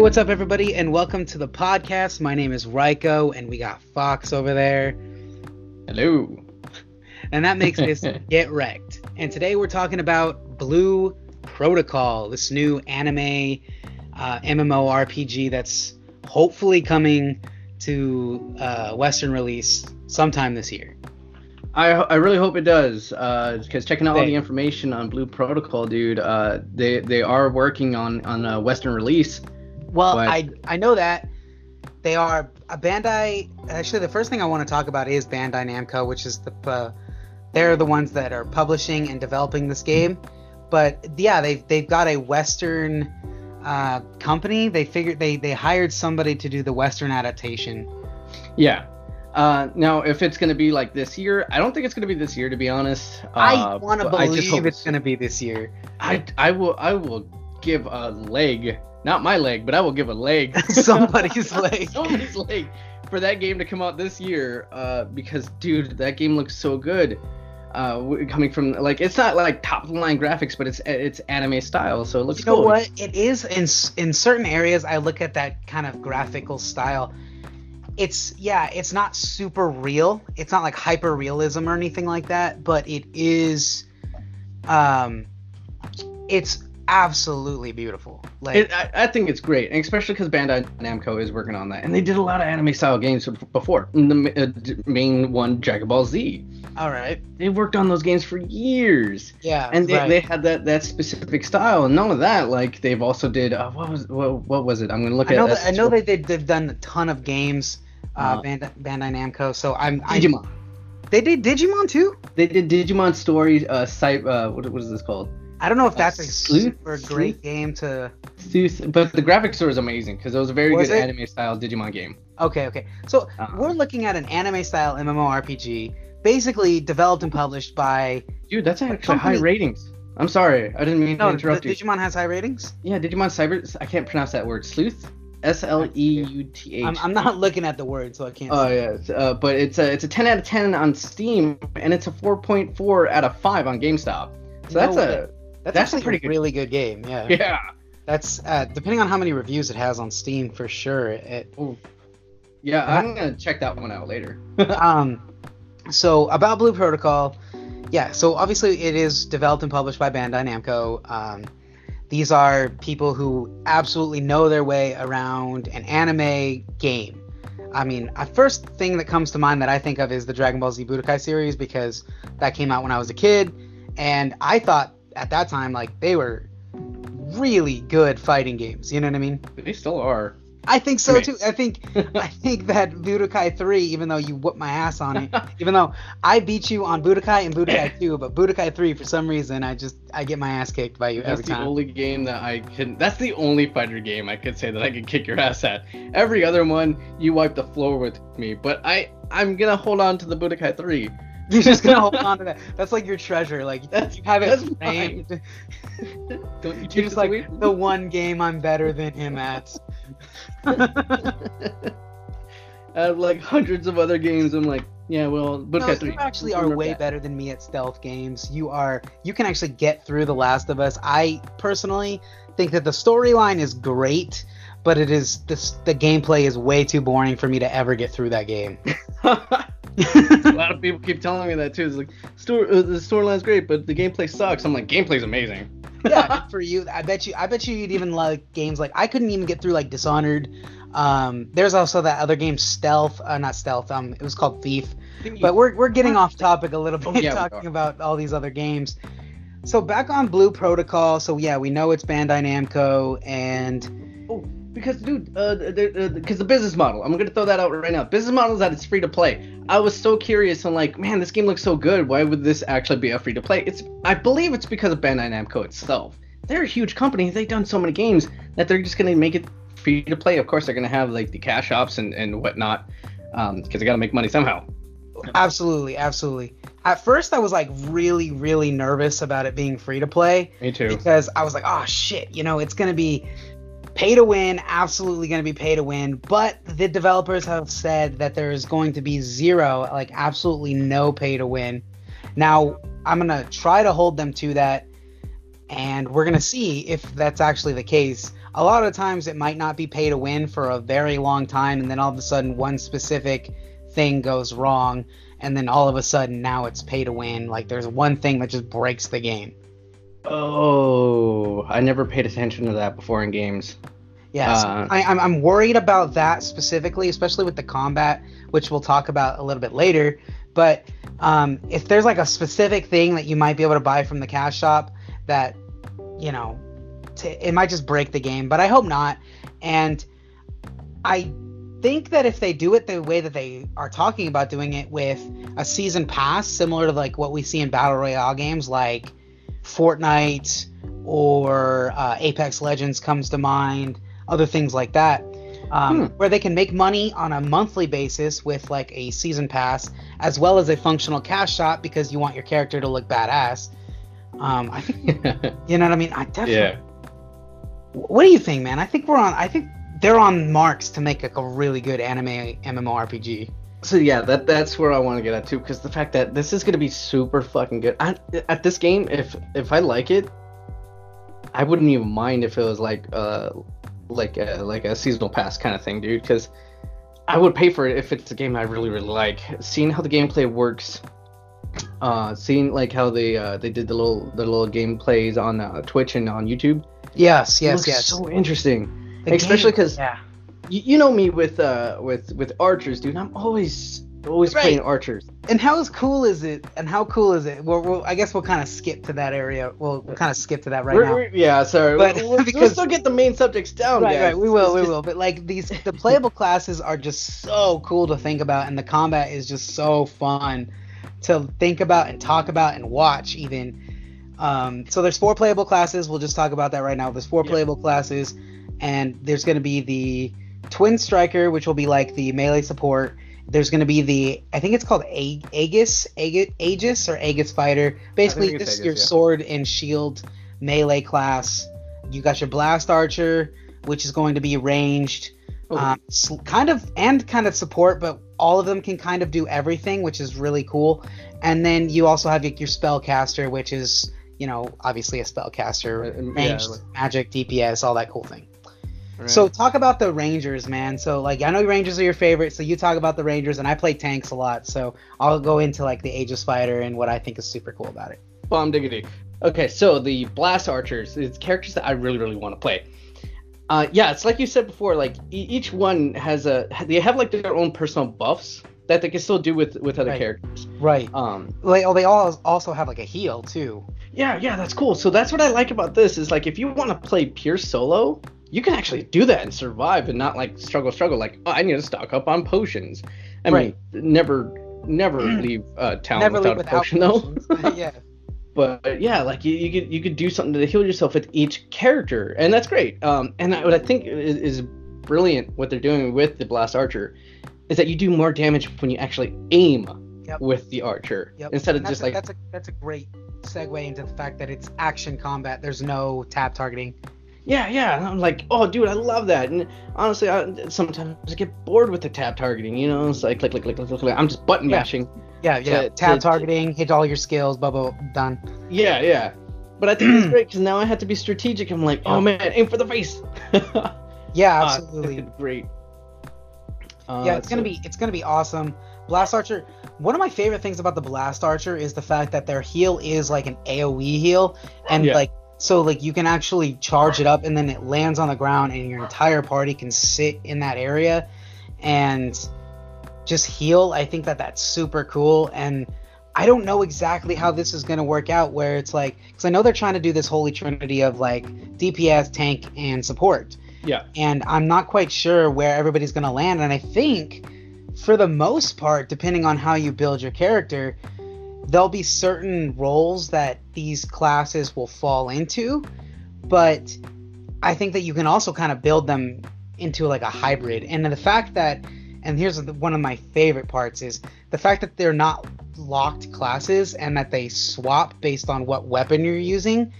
What's up, everybody, and welcome to the podcast. My name is Ryko, and we got Fox over there, Hello. and that makes this Get Wrecked. And today we're talking about Blue Protocol, this new anime uh, MMORPG that's hopefully coming to uh, Western release sometime this year. I, I really hope it does, because checking out all the information on Blue Protocol, dude, uh, they they are working on on a Western release. Well, But- I I know that they are a Bandai. Actually, the first thing I want to talk about is Bandai Namco, which is the uh, they're the ones that are publishing and developing this game. But yeah, they they've got a Western uh, company. They figured they they hired somebody to do the Western adaptation. Yeah. Uh, now, if it's gonna be like this year, I don't think it's gonna be this year, to be honest. I Uh, want to but I just believe it's going to be this year. I I will I will give a leg, not my leg, but I will give a leg. Somebody's leg. Somebody's leg for that game to come out this year. Uh, because dude, that game looks so good. Uh, coming from like it's not like top of the line graphics, but it's it's anime style, so it looks You know cool. what? It is in in certain areas. I look at that kind of graphical style. It's yeah, it's not super real. It's not like hyper realism or anything like that, but it is. Um, it's absolutely beautiful. Like It, I, I think it's great, and especially because Bandai Namco is working on that, and they did a lot of anime style games before. The uh, main one, Dragon Ball Z, all right, they worked on those games for years, yeah, and they, right. they had that, that specific style. And none of that, like they've also did uh, what was what, what was it? I'm gonna look I know at. that, I know they did, they've done a ton of games. Uh, Uh-huh. Bandai, Bandai Namco. So I'm I, Digimon. They did Digimon too. They did Digimon Story. Uh, site. Uh, what, what is this called? I don't know if that's a Sleuth? super great Sleuth? game to. Sleuth, But the graphics was amazing because it was a very Was good it? anime style Digimon game. Okay, okay. So Uh, we're looking at an anime style MMORPG, basically developed and published by. Dude, that's actually high ratings. I'm sorry, I didn't mean No, to interrupt you. Digimon has high ratings. Yeah, Digimon Cyber. I can't pronounce that word. Sleuth. S L E U T H. I'm, I'm not looking at the word, so I can't. Oh yeah, it's, uh, but it's a it's a 10 out of 10 on Steam, and it's a 4.4 out of 5 on GameStop. So that's No a that's, that's a actually pretty a good- really good game. Yeah. yeah. That's uh, depending on how many reviews it has on Steam for sure. It, Yeah, I'm gonna check that one out later. um, so about Blue Protocol, yeah. So obviously it is developed and published by Bandai Namco. Um, these are people who absolutely know their way around an anime game. I mean, a first thing that comes to mind that I think of is the Dragon Ball Z Budokai series because that came out when I was a kid, and I thought at that time like they were really good fighting games. You know what I mean? they still are. I think so Great. too. I think I think that Budokai 3, even though you whooped my ass on it, even though I beat you on Budokai and Budokai 2, but Budokai 3 for some reason I just I get my ass kicked by you That's every time. That's the only game that I can. That's the only fighter game I could say that I could kick your ass at. Every other one, you wipe the floor with me. But I, I'm gonna hold on to the Budokai 3. You're just gonna hold on to that. That's like your treasure. Like That's- you have it that's framed. Don't you You're just like away the one game I'm better than him at. I have like hundreds of other games. I'm like, yeah, well, No, you actually are way that. better than me at stealth games. You are you can actually get through The Last of Us. I personally think that the storyline is great, but it is this the gameplay is way too boring for me to ever get through that game. a lot of people keep telling me that too. It's like, story, uh, the storyline's great, but the gameplay sucks. I'm like, gameplay's amazing. yeah, for you, I bet you I bet you you'd even like games like I couldn't even get through like Dishonored. Um, there's also that other game Stealth, uh, not Stealth. Um, it was called Thief. But we're we're getting off topic a little bit, Oh, yeah, talking about all these other games. So back on Blue Protocol. So yeah, we know it's Bandai Namco, and Oh, because dude, uh, because the business model. I'm gonna throw that out right now. Business model is that it's free to play. I was so curious and like, man, this game looks so good. Why would this actually be a free to play? It's, I believe it's because of Bandai Namco itself. They're a huge company. They've done so many games that they're just gonna make it free to play. Of course, they're gonna have like the cash ops and and whatnot, um, because they gotta make money somehow. absolutely, absolutely. At first, I was like really, really nervous about it being free to play Me too. because I was like, oh shit, you know, it's gonna be pay to win, absolutely gonna be pay to win. But the developers have said that there is going to be zero, like absolutely no pay to win. Now, I'm gonna try to hold them to that. and we're gonna see if that's actually the case. A lot of times it might not be pay to win for a very long time, and then all of a sudden one specific thing goes wrong, and then all of a sudden now it's pay to win. Like there's one thing that just breaks the game. Oh, I never paid attention to that before in games. Yes, Uh, I, I'm, I'm worried about that specifically, especially with the combat, which we'll talk about a little bit later. But um, if there's like a specific thing that you might be able to buy from the cash shop that, you know, t- it might just break the game. But I hope not. And I think that if they do it the way that they are talking about doing it with a season pass, similar to like what we see in battle royale games like Fortnite or uh, Apex Legends comes to mind, other things like that, um, Hmm. where they can make money on a monthly basis with like a season pass as well as a functional cash shop because you want your character to look badass. Um, I think you know what I mean. I definitely. yeah. What do you think, man? I think we're on. I think they're on marks to make like a really good anime MMORPG. So yeah, that that's where I want to get at too, because the fact that this is gonna be super fucking good. I, at this game, if if I like it, I wouldn't even mind if it was like uh like a, like a seasonal pass kind of thing, dude. Because I would pay for it if it's a game I really really like. Seeing how the gameplay works, uh, seeing like how they uh they did the little the little gameplays on uh, Twitch and on YouTube. Yes, yes, yes. so interesting. The especially 'cause- yeah, You, you know me with uh with with archers, dude. I'm always always Right. playing archers. and how cool is it? And how cool is it? Well, we'll I guess we'll kind of skip to that area. We'll, we'll kind of skip to that right We're- now. we're- yeah, sorry. But we'll, because- we'll still get the main subjects down, right, guys. right. We will, we will. But like these, the playable classes are just so cool to think about, and the combat is just so fun to think about and talk about and watch even. Um, so there's four playable classes. We'll just talk about that right now. There's four Yeah. playable classes, and there's going to be the twin striker, which will be like the melee support. There's going to be the, I think it's called A- Aegis, Aegis, Aegis or Aegis fighter. Basically, this is your yeah. sword and shield melee class. You got your blast archer, which is going to be ranged, Oh, um, kind of and kind of support, but all of them can kind of do everything, which is really cool. And then you also have your, your spellcaster, which is you know obviously a spellcaster, Uh, um, yeah, ranged like- magic, DPS, all that cool thing. Right. So talk about the Rangers, man. So like I know Rangers are your favorite, so you talk about the Rangers, and I play tanks a lot, so I'll go into like the Aegis fighter and what I think is super cool about it. bomb diggity. Okay, so the blast archers, it's characters that I really really want to play. Uh, yeah, it's like you said before. Like e- each one has a they have like their own personal buffs that they can still do with with other Right. characters. Right. Um, Like, oh, they all also have like a heal too. Yeah, yeah, that's cool. So that's what I like about this is like if you want to play pure solo, you can actually do that and survive and not like struggle, struggle. Like oh, I need to stock up on potions. I Right. mean, never, never leave uh, town Never without leave a without potion though. potions. yeah. But yeah, like you, you could you could do something to heal yourself with each character, and that's great. Um, and I, what I think is, is brilliant what they're doing with the blast archer is that you do more damage when you actually aim Yep. with the archer Yep. instead of just a, like that's a that's a great segue into the fact that it's action combat. There's no tab targeting. Yeah, yeah. And I'm like, oh, dude, I love that. And honestly, I, sometimes I get bored with the tab targeting. You know, it's like click, click, click, click, click. I'm just button Yeah. mashing. Yeah, yeah. To- tab to- targeting, hit all your skills, blah blah, done. Yeah, yeah. But I think it's great because now I have to be strategic. I'm like, oh man, aim for the face. Yeah, Ah, absolutely. it's great. Uh, yeah, it's gonna be it's gonna be awesome. Blast Archer. One of my favorite things about the Blast Archer is the fact that their heal is like an AOE heal, and Yeah. like so like you can actually charge it up, and then it lands on the ground, and your entire party can sit in that area, and just heal. I think that that's super cool, and I don't know exactly how this is gonna work out. Where it's like, because I know they're trying to do this holy trinity of like DPS, tank, and support Yeah. and I'm not quite sure where everybody's going to land. And I think, for the most part, depending on how you build your character, there'll be certain roles that these classes will fall into. But I think that you can also kind of build them into like a hybrid. And the fact that, and here's one of my favorite parts is the fact that they're not locked classes and that they swap based on what weapon you're using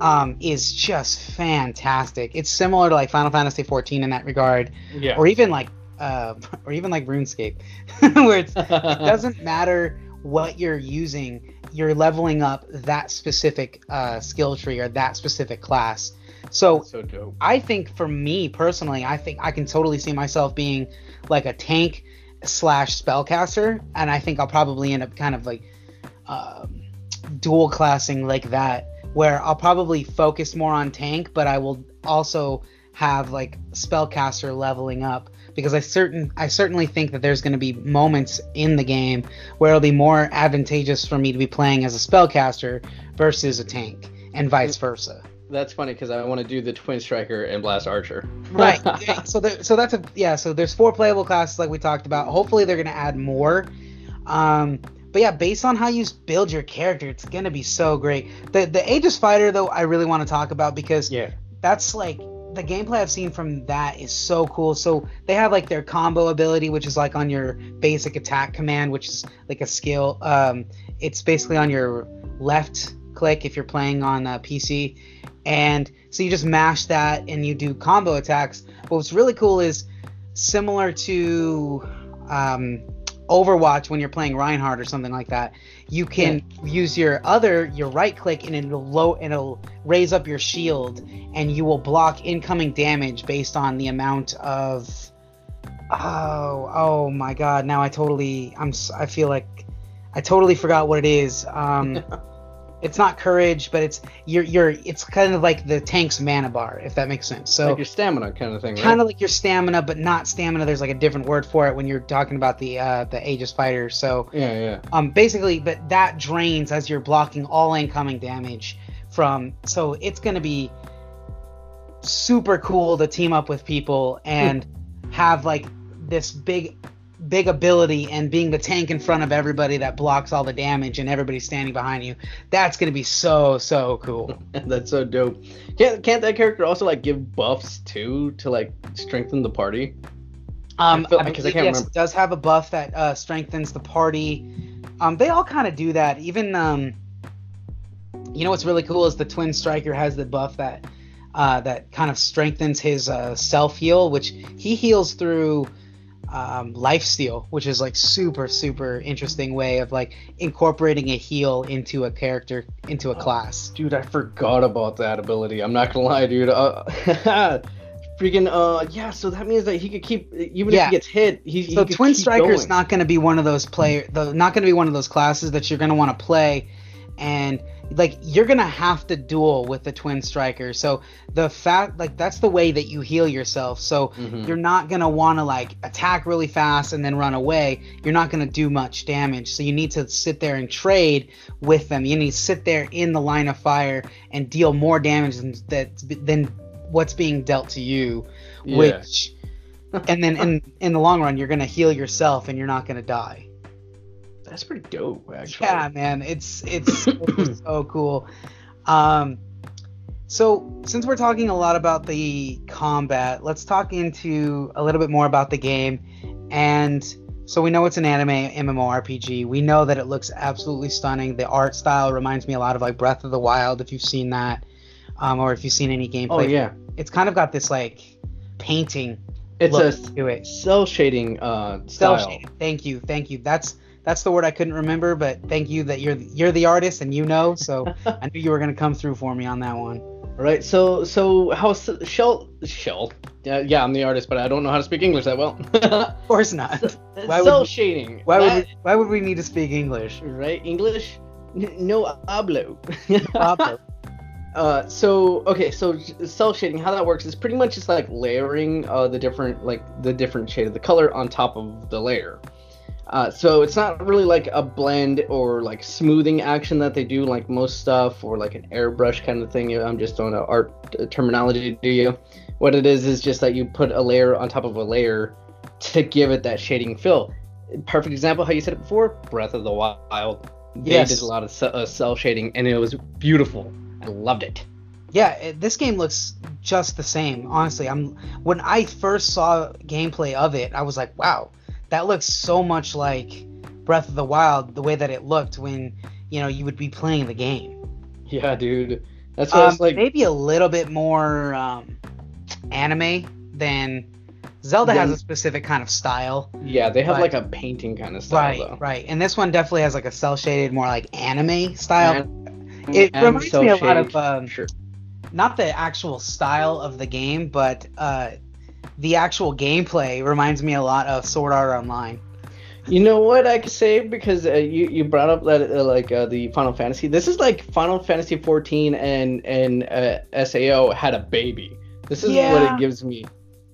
um, is just fantastic. It's similar to like Final Fantasy 14 in that regard, Yeah. or even like uh, or even like RuneScape, where it's, it doesn't matter what you're using, you're leveling up that specific uh, skill tree or that specific class. So, so dope. I think for me personally, I think I can totally see myself being like a tank slash spellcaster, and I think I'll probably end up kind of like um, dual classing like that, where I'll probably focus more on tank, but I will also have like spellcaster leveling up because I certain I certainly think that there's going to be moments in the game where it'll be more advantageous for me to be playing as a spellcaster versus a tank, and vice versa. That's funny because I want to do the twin striker and blast archer. right. So there, so that's a yeah. So there's four playable classes like we talked about. Hopefully they're gonna add more. Um, but yeah, based on how you build your character, it's gonna be so great. The the Aegis fighter though, I really want to talk about because yeah, that's like the gameplay I've seen from that is so cool. So they have like their combo ability, which is like on your basic attack command, which is like a skill. Um, it's basically on your left click if you're playing on a PC, and so you just mash that and you do combo attacks. But what's really cool is similar to um, Overwatch when you're playing Reinhardt or something like that. You can yeah. use your other your right click and it'll low and it'll raise up your shield and you will block incoming damage based on the amount of oh oh my god now I totally I'm I feel like I totally forgot what it is. Um, it's not courage, but it's you're you're it's kind of like the tank's mana bar, if that makes sense. So like your stamina kind of thing, right? Kind of like your stamina, but not stamina. There's like a different word for it when you're talking about the uh, the Aegis fighter. So yeah, yeah. Um, basically, but that drains as you're blocking all incoming damage from. So it's gonna be super cool to team up with people and have like this big big ability and being the tank in front of everybody that blocks all the damage and everybody's standing behind you. That's gonna be so so cool. That's so dope. Can't can't that character also like give buffs too to like strengthen the party? Um, I, feel, I, I can't yes, remember. does have a buff that uh, strengthens the party. Um, they all kind of do that. Even um, you know what's really cool is the twin striker has the buff that uh, that kind of strengthens his uh, self heal, which he heals through um, life steal, which is like super super interesting way of like incorporating a heal into a character into a class. Dude, I forgot about that ability. I'm not gonna lie, dude. Uh, freaking uh yeah so that means that he could keep even yeah. if he gets hit he, so he twin striker is not to be one of those player the, not going to be one of those classes that you're going to want to play and like you're gonna have to duel with the twin striker. So the fact like that's the way that you heal yourself. So mm-hmm. you're not gonna want to like attack really fast and then run away. You're not gonna do much damage. So you need to sit there and trade with them. You need to sit there in the line of fire and deal more damage than that than what's being dealt to you yeah. which and then in in the long run you're gonna heal yourself and you're not gonna die that's pretty dope, actually. Yeah, man, it's it's, so cool. Um, so since we're talking a lot about the combat, let's talk into a little bit more about the game. And so we know it's an anime MMORPG. We know that it looks absolutely stunning. The art style reminds me a lot of like Breath of the Wild, if you've seen that, um, or if you've seen any gameplay. Oh yeah. It's kind of got this like painting. It's a to it. cell shading uh, style. Cell shading. Thank you, thank you. That's that's the word I couldn't remember, but thank you that you're you're the artist and you know, so I knew you were gonna come through for me on that one. All right, so so how shell shell? Yeah, yeah, I'm the artist, but I don't know how to speak English that well. of course not. Why cell would, shading. Why that, would we, why would we need to speak English? Right, English? No hablo. hablo. Uh, so okay, so cell shading, how that works is pretty much just like layering uh, the different like the different shade of the color on top of the layer. Uh, so it's not really like a blend or like smoothing action that they do like most stuff or like an airbrush kind of thing. I'm just throwing an art terminology to you. What it is is just that you put a layer on top of a layer to give it that shading fill. Perfect example how you said it before, Breath of the Wild. They yes. did a lot of uh, cell shading and it was beautiful. I loved it. Yeah, it, this game looks just the same. Honestly, I'm when I first saw gameplay of it, I was like, wow that looks so much like Breath of the Wild, the way that it looked when you know you would be playing the game. Yeah, dude. That's what um, like. Maybe a little bit more um, anime than Zelda has a specific kind of style. Yeah, they have But- like a painting kind of style Right, though. right. And this one definitely has like a cell shaded, more like anime style. And- It reminds me a lot of, um, sure. Not the actual style of the game, but uh, the actual gameplay reminds me a lot of Sword Art Online. You know what I could say because uh, you you brought up that uh, like uh, the Final Fantasy. This is like Final Fantasy 14 and and uh, Sao had a baby. This is what it gives me.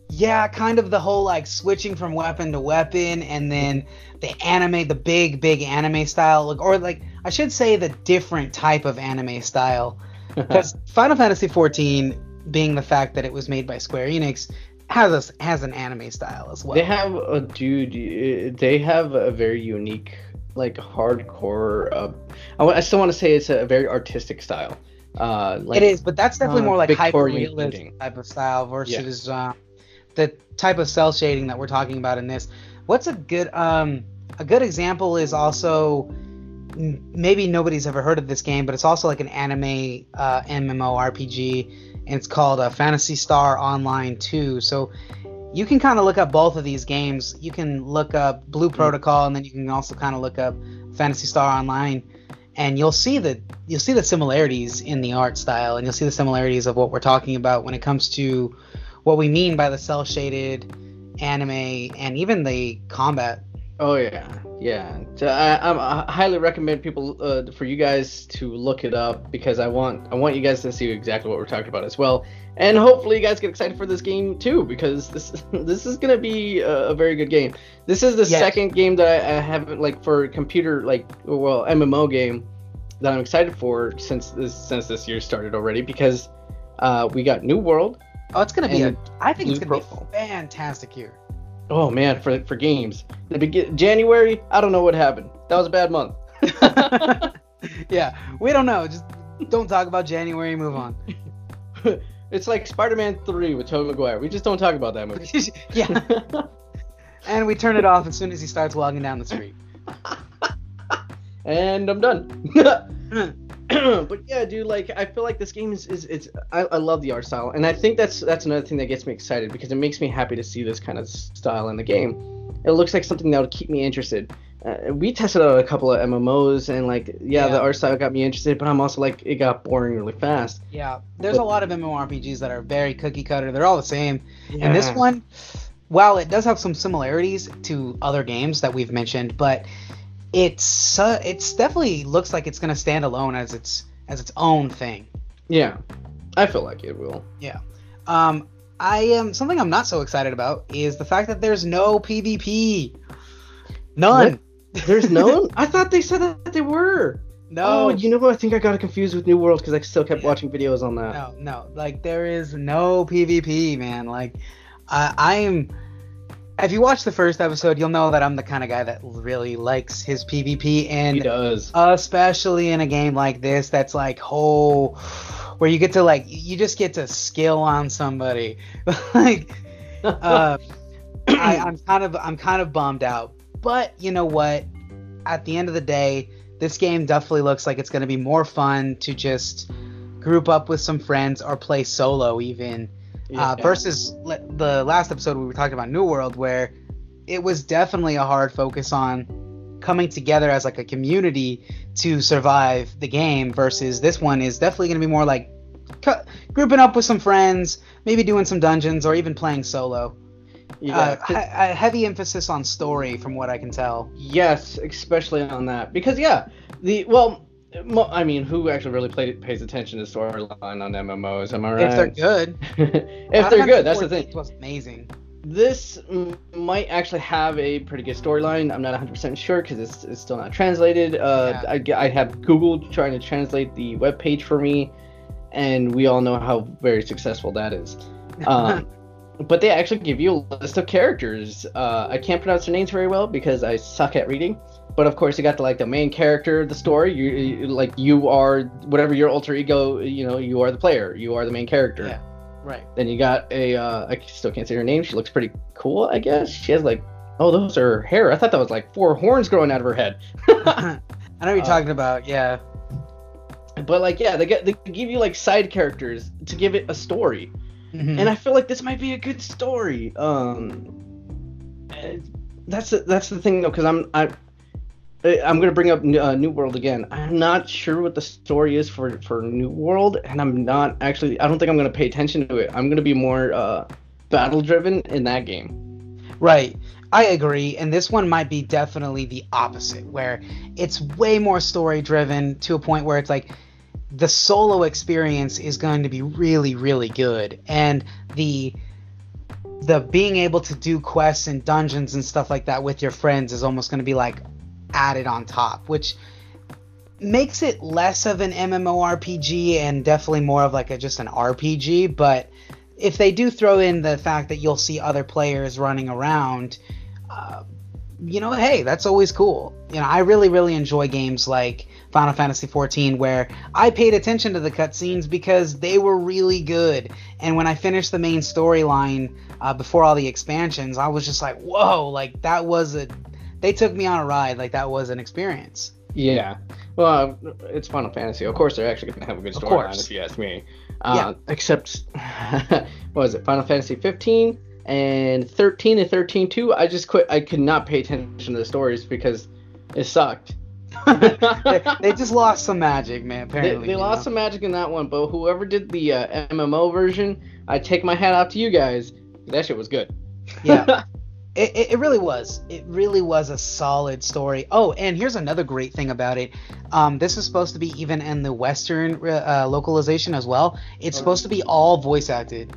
Yeah, kind of the whole like switching from weapon to weapon, and then the anime, the big, big anime style, like, or like I should say the different type of anime style. Because Final Fantasy 14, being the fact that it was made by Square Enix, has a, has an anime style as well. They have a dude. uh, They have a very unique, like hardcore. Uh, I, I still want to say it's a very artistic style. Uh, like, it is, but that's definitely uh, more like hyper Victorian realism type of style versus uh, the type of cell shading that we're talking about in this. What's a good um a good example is also maybe nobody's ever heard of this game, but it's also like an anime uh, MMORPG, and it's called uh, Phantasy Star Online 2. So you can kind of look up both of these games. You can look up Blue Protocol, and then you can also kind of look up Phantasy Star Online, and you'll see the you'll see the similarities in the art style, and you'll see the similarities of what we're talking about when it comes to what we mean by the cell shaded anime and even the combat. Oh yeah, yeah. So I, I'm- I highly recommend people uh, for you guys to look it up because I want I want you guys to see exactly what we're talking about as well, and hopefully you guys get excited for this game too because this this is gonna be a, a very good game. This is the Yes. second game that I, I haven't like for computer like well MMO game that I'm excited for since this since this year started already because uh, we got New World. Oh, it's gonna be a. I think it's gonna be a fantastic year. Oh man, for for games, the begin January I don't know what happened. That was a bad month. yeah, we don't know. Just don't talk about January. Move on. it's like Spider-Man 3 with Tobey Maguire. We just don't talk about that movie. yeah, and we turn it off as soon as he starts walking down the street. and I'm done. but yeah, dude, like I feel like this game is, is it's I, I love the art style, and I think that's that's another thing that gets me excited because it makes me happy to see this kind of style in the game. It looks like something that would keep me interested. Uh, we tested out a couple of MMOs, and like yeah, Yeah. the art style got me interested, but I'm also like it got boring really fast. Yeah, there's But- a lot of MMORPGs that are very cookie cutter. They're all the same. And this one, while it does have some similarities to other games that we've mentioned, but it's uh, it's definitely looks like it's gonna stand alone as its as its own thing. yeah, I feel like it will. Yeah, um, I am something I'm not so excited about is the fact that there's no PvP. None. There's none. I thought they said that they were. No. Oh, you know what? I think I got confused with New World because I still kept Yeah. watching videos on that. No, no. Like there is no PvP, man. Like I I am if you watch the first episode, you'll know that I'm the kind of guy that really likes his PvP and he does. especially in a game like this that's like oh where you get to like you just get to skill on somebody. like uh, I, I'm kind of I'm kind of bummed out. But you know what? At the end of the day, this game definitely looks like it's going to be more fun to just group up with some friends or play solo even. Uh, versus le- the last episode we were talking about New World, where it was definitely a hard focus on coming together as like a community to survive the game. Versus this one is definitely going to be more like cu- grouping up with some friends, maybe doing some dungeons or even playing solo. yeah. uh, a heavy emphasis on story, from what I can tell. yes, especially on that because yeah, the well, I mean, who actually really played, pays attention to storyline on MMOs? Am I right? If they're good, if they're good, that's the thing. Was amazing. This mm, might actually have a pretty good storyline. I'm not 100% sure because it's, it's still not translated. Uh, Yeah. I, I have Google trying to translate the web page for me, and we all know how very successful that is. Um, but they actually give you a list of characters. Uh, I can't pronounce their names very well because I suck at reading. But of course, you got the, like the main character of the story. You, you like you are whatever your alter ego. You know, you are the player. You are the main character. Yeah. right. Then you got a, uh, I still can't say her name. She looks pretty cool, I guess. She has like, oh, those are her hair. I thought that was like four horns growing out of her head. I know what you're Uh, talking about. Yeah. but like, yeah, they get they give you like side characters to give it a story. Mhm. and I feel like this might be a good story. Um, eh, that's the, that's the thing though, because I'm I. eh, I'm gonna bring up uh, New World again. I'm not sure what the story is for for New World, and I'm not actually. I don't think I'm gonna pay attention to it. I'm gonna be more uh, battle driven in that game. Right. I agree. And this one might be definitely the opposite, where it's way more story driven to a point where it's like the solo experience is going to be really, really good. And the the being able to do quests and dungeons and stuff like that with your friends is almost going to be like added on top, which makes it less of an MMORPG and definitely more of like a just an RPG, but if they do throw in the fact that you'll see other players running around, uh, you know, hey, that's always cool. You know, I really, really enjoy games like Final Fantasy XIV where I paid attention to the cutscenes because they were really good. And when I finished the main storyline uh, before all the expansions, I was just like, whoa, like that was a. They took me on a ride, like that was an experience. Yeah. Well, uh, it's Final Fantasy. Of course, they're actually gonna have a good Of storyline course. if you ask me. Uh, Except, what was it? Final Fantasy 15 and 13 and 13 too. I just quit. I could not pay attention to the stories because it sucked. they, they just lost some magic, man. They, Apparently, they you lost know? some magic in that one, but whoever did the uh, MMO version, I take my hat off to you guys. That shit was good. Yeah. It, it, it really was. It really was a solid story. Oh, and here's another great thing about it. Um, this is supposed to be even in the Western uh, localization as well. It's Oh. supposed to be all voice acted.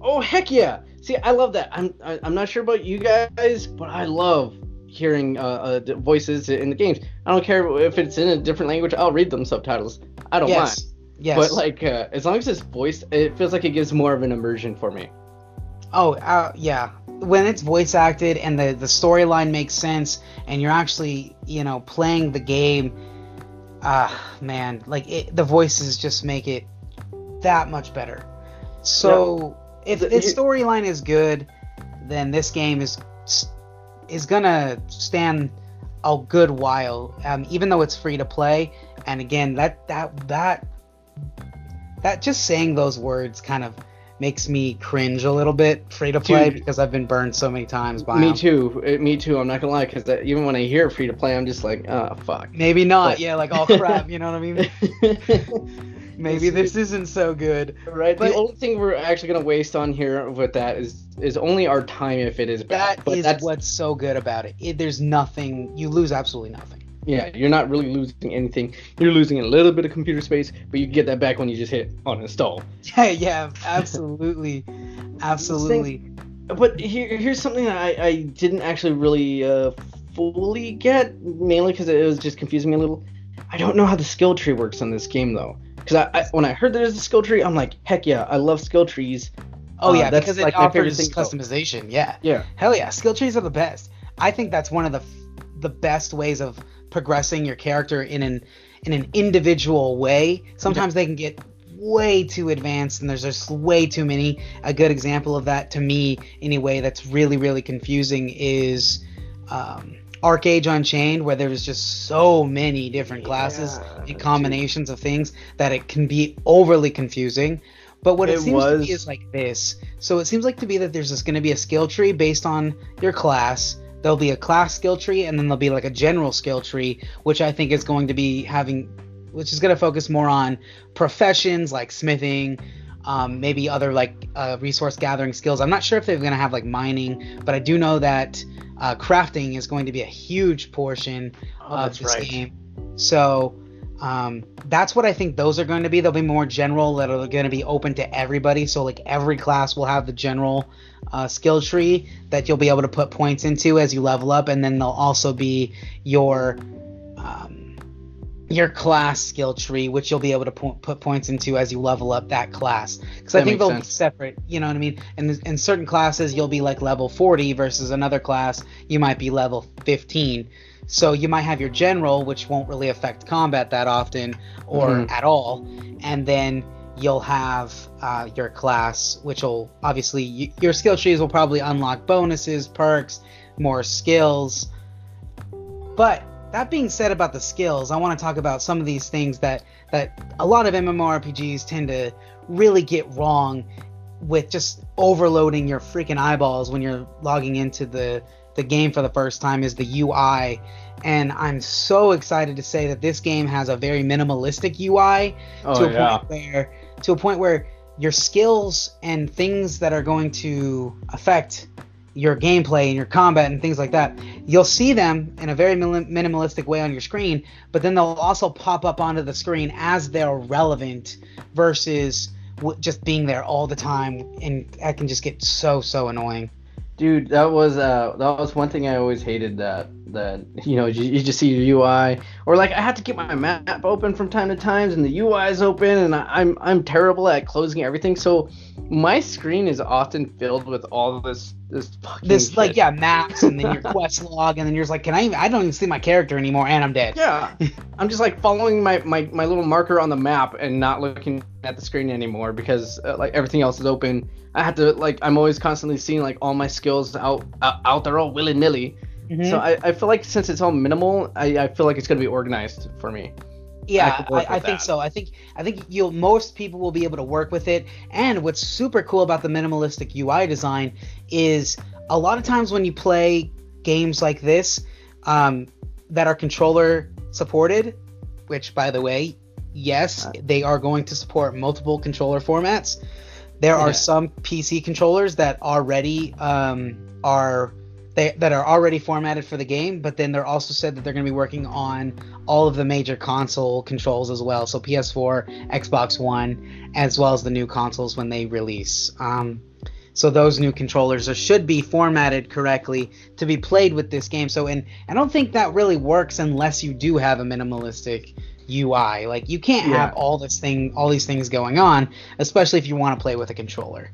Oh heck yeah! See, I love that. I'm I, I'm not sure about you guys, but I love hearing uh, uh voices in the games. I don't care if it's in a different language. I'll read them subtitles. I don't yes. mind. Yes. But like, uh, as long as it's voiced, it feels like it gives more of an immersion for me. Oh, uh, yeah. When it's voice acted and the the storyline makes sense, and you're actually, you know, playing the game, ah, man, like it, the voices just make it that much better. So if the- the storyline is good, then this game is is gonna stand a good while, um, even though it's free to play. And again, that that that that just saying those words kind of makes me cringe a little bit free to play Dude. because I've been burned so many times by Me 'em. too. It, me too. I'm not gonna lie, because even when I hear free to play, I'm just like, oh fuck. Maybe not. But- Yeah, like oh crap. You know what I mean? Maybe this isn't so good. right. But- the only thing we're actually gonna waste on here with that is is only our time if it is bad. That but is that's what's so good about it. it. There's nothing. You lose absolutely nothing. Yeah, you're not really losing anything. You're losing a little bit of computer space, but you get that back when you just hit uninstall. Yeah, yeah, absolutely, absolutely. But here, here's something that I, I didn't actually really uh, fully get, mainly because it was just confusing me a little. I don't know how the skill tree works on this game though, because I, I when I heard there's a skill tree, I'm like, heck yeah, I love skill trees. Oh Uh, yeah, that's because like it my favorite offers thing to go. customization. Yeah. Yeah, Hell yeah, skill trees are the best. I think that's one of the f- the best ways of progressing your character in an in an individual way. Sometimes they can get way too advanced and there's just way too many. A good example of that to me anyway that's really really confusing is um ArcheAge Unchained where there's just so many different classes Yeah, and combinations of things that it can be overly confusing. But what it, It seems to be is like this. So it seems like to be that there's just going to be a skill tree based on your class. There'll be a class skill tree, and then there'll be like a general skill tree, which I think is going to be having, which is going to focus more on professions like smithing, um, maybe other like uh, resource gathering skills. I'm not sure if they're going to have like mining, but I do know that uh, crafting is going to be a huge portion Oh, of this right. game. So um, that's what I think those are going to be. They'll be more general, that are going to be open to everybody. So like every class will have the general uh, skill tree that you'll be able to put points into as you level up, and then they'll also be your um, your class skill tree, which you'll be able to po- put points into as you level up that class. Because I think they'll sense. be separate. You know what I mean? And in certain classes, you'll be like level 40 versus another class you might be level 15. So you might have your general, which won't really affect combat that often or Mhm. at all, and then you'll have uh, your class, which will obviously y- your skill trees will probably unlock bonuses, perks, more skills. But that being said about the skills, I want to talk about some of these things that that a lot of MMORPGs tend to really get wrong with just overloading your freaking eyeballs when you're logging into the the game for the first time is the UI. And I'm so excited to say that this game has a very minimalistic UI Oh to a yeah. point where to a point where your skills and things that are going to affect your gameplay and your combat and things like that you'll see them in a very minim- minimalistic way on your screen but then they'll also pop up onto the screen as they're relevant versus just being there all the time and that can just get so so annoying Dude, that was uh that was one thing I always hated that that you know you, you just see your UI or like I had to keep my map open from time to time and the UI is open and I, I'm I'm terrible at closing everything so my screen is often filled with all this this fucking this like yeah maps and then your quest log and then you're just like can i even i don't even see my character anymore and i'm dead Yeah, I'm just like following my, my, my little marker on the map and not looking at the screen anymore because uh, like everything else is open. I have to like I'm always constantly seeing like all my skills out out, out there all willy nilly. Mhm. So I, I feel like since it's all minimal, I, I feel like it's gonna be organized for me. Yeah, work I, I think so. I think I think you'll most people will be able to work with it. And what's super cool about the minimalistic UI design is a lot of times when you play games like this um, that are controller supported, which by the way, yes, Uh, they are going to support multiple controller formats. There Yeah. are some PC controllers that already um, are they, that are already formatted for the game, but then they're also said that they're going to be working on all of the major console controls as well. So PS4, Xbox One, as well as the new consoles when they release. Um, so those new controllers are, should be formatted correctly to be played with this game. So and I don't think that really works unless you do have a minimalistic UI. Like you can't Yeah. have all this thing, all these things going on, especially if you want to play with a controller.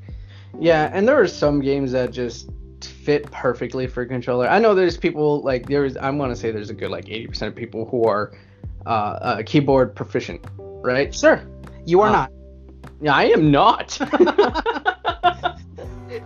Yeah, and there are some games that just fit perfectly for a controller. I know there's people like there's I'm gonna say there's a good like 80% of people who are uh, uh, keyboard proficient, right? Sure, you are Uh, not. Yeah, I am not.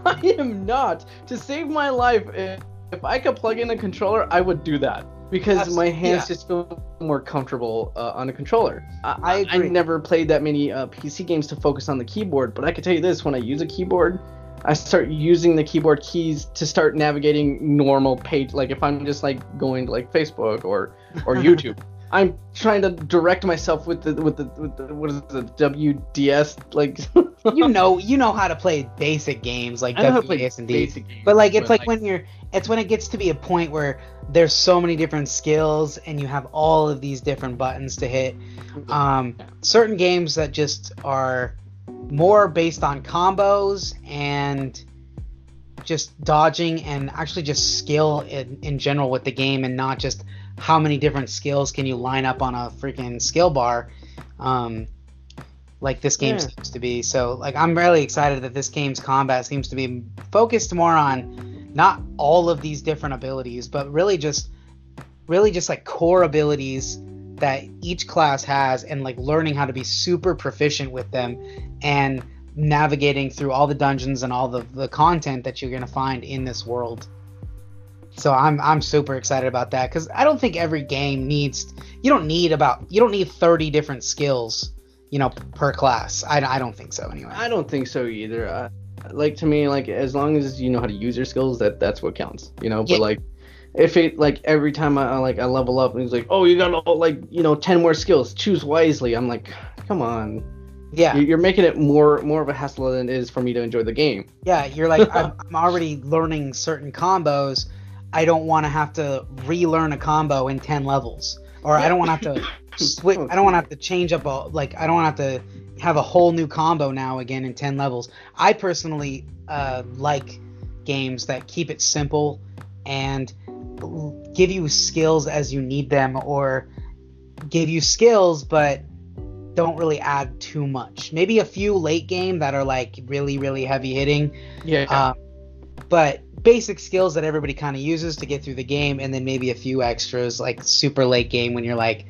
I am not. To save my life, if, if I could plug in a controller, I would do that because Abs- my hands yeah. just feel more comfortable uh, on a controller. I, I agree. never played that many uh, PC games to focus on the keyboard, but I can tell you this: when I use a keyboard, I start using the keyboard keys to start navigating normal page. Like if I'm just like going to like Facebook or or YouTube. I'm trying to direct myself with the with the with the what is it, the WDS like you know, you know how to play basic games like I know how to play WAS and D. But like it's like, when you're it's when it gets to be a point where there's so many different skills and you have all of these different buttons to hit. Um, certain games that just are more based on combos and just dodging and actually just skill in, in general with the game and not just how many different skills can you line up on a freaking skill bar um, like this game Yeah. seems to be so like i'm really excited that this game's combat seems to be focused more on not all of these different abilities but really just really just like core abilities that each class has and like learning how to be super proficient with them and navigating through all the dungeons and all the, the content that you're going to find in this world so i'm i'm super excited about that because i don't think every game needs you don't need about you don't need 30 different skills you know per class i, I don't think so anyway I don't think so either. Uh, like to me, like as long as you know how to use your skills, that that's what counts. You know, Yeah. but like if it like every time I, like I level up and he's like, oh, you got like you know ten more skills, choose wisely. I'm like, come on, yeah You- you're making it more more of a hassle than it is for me to enjoy the game. Yeah, you're like I'm, I'm already learning certain combos. I don't want to have to relearn a combo in ten levels, or I don't want to have to switch. I don't want to have to change up a like. I don't want to have to have a whole new combo now again in ten levels. I personally uh, like games that keep it simple and give you skills as you need them, or give you skills but don't really add too much. Maybe a few late game that are like really really heavy hitting Yeah. um, but basic skills that everybody kind of uses to get through the game, and then maybe a few extras like super late game when you're like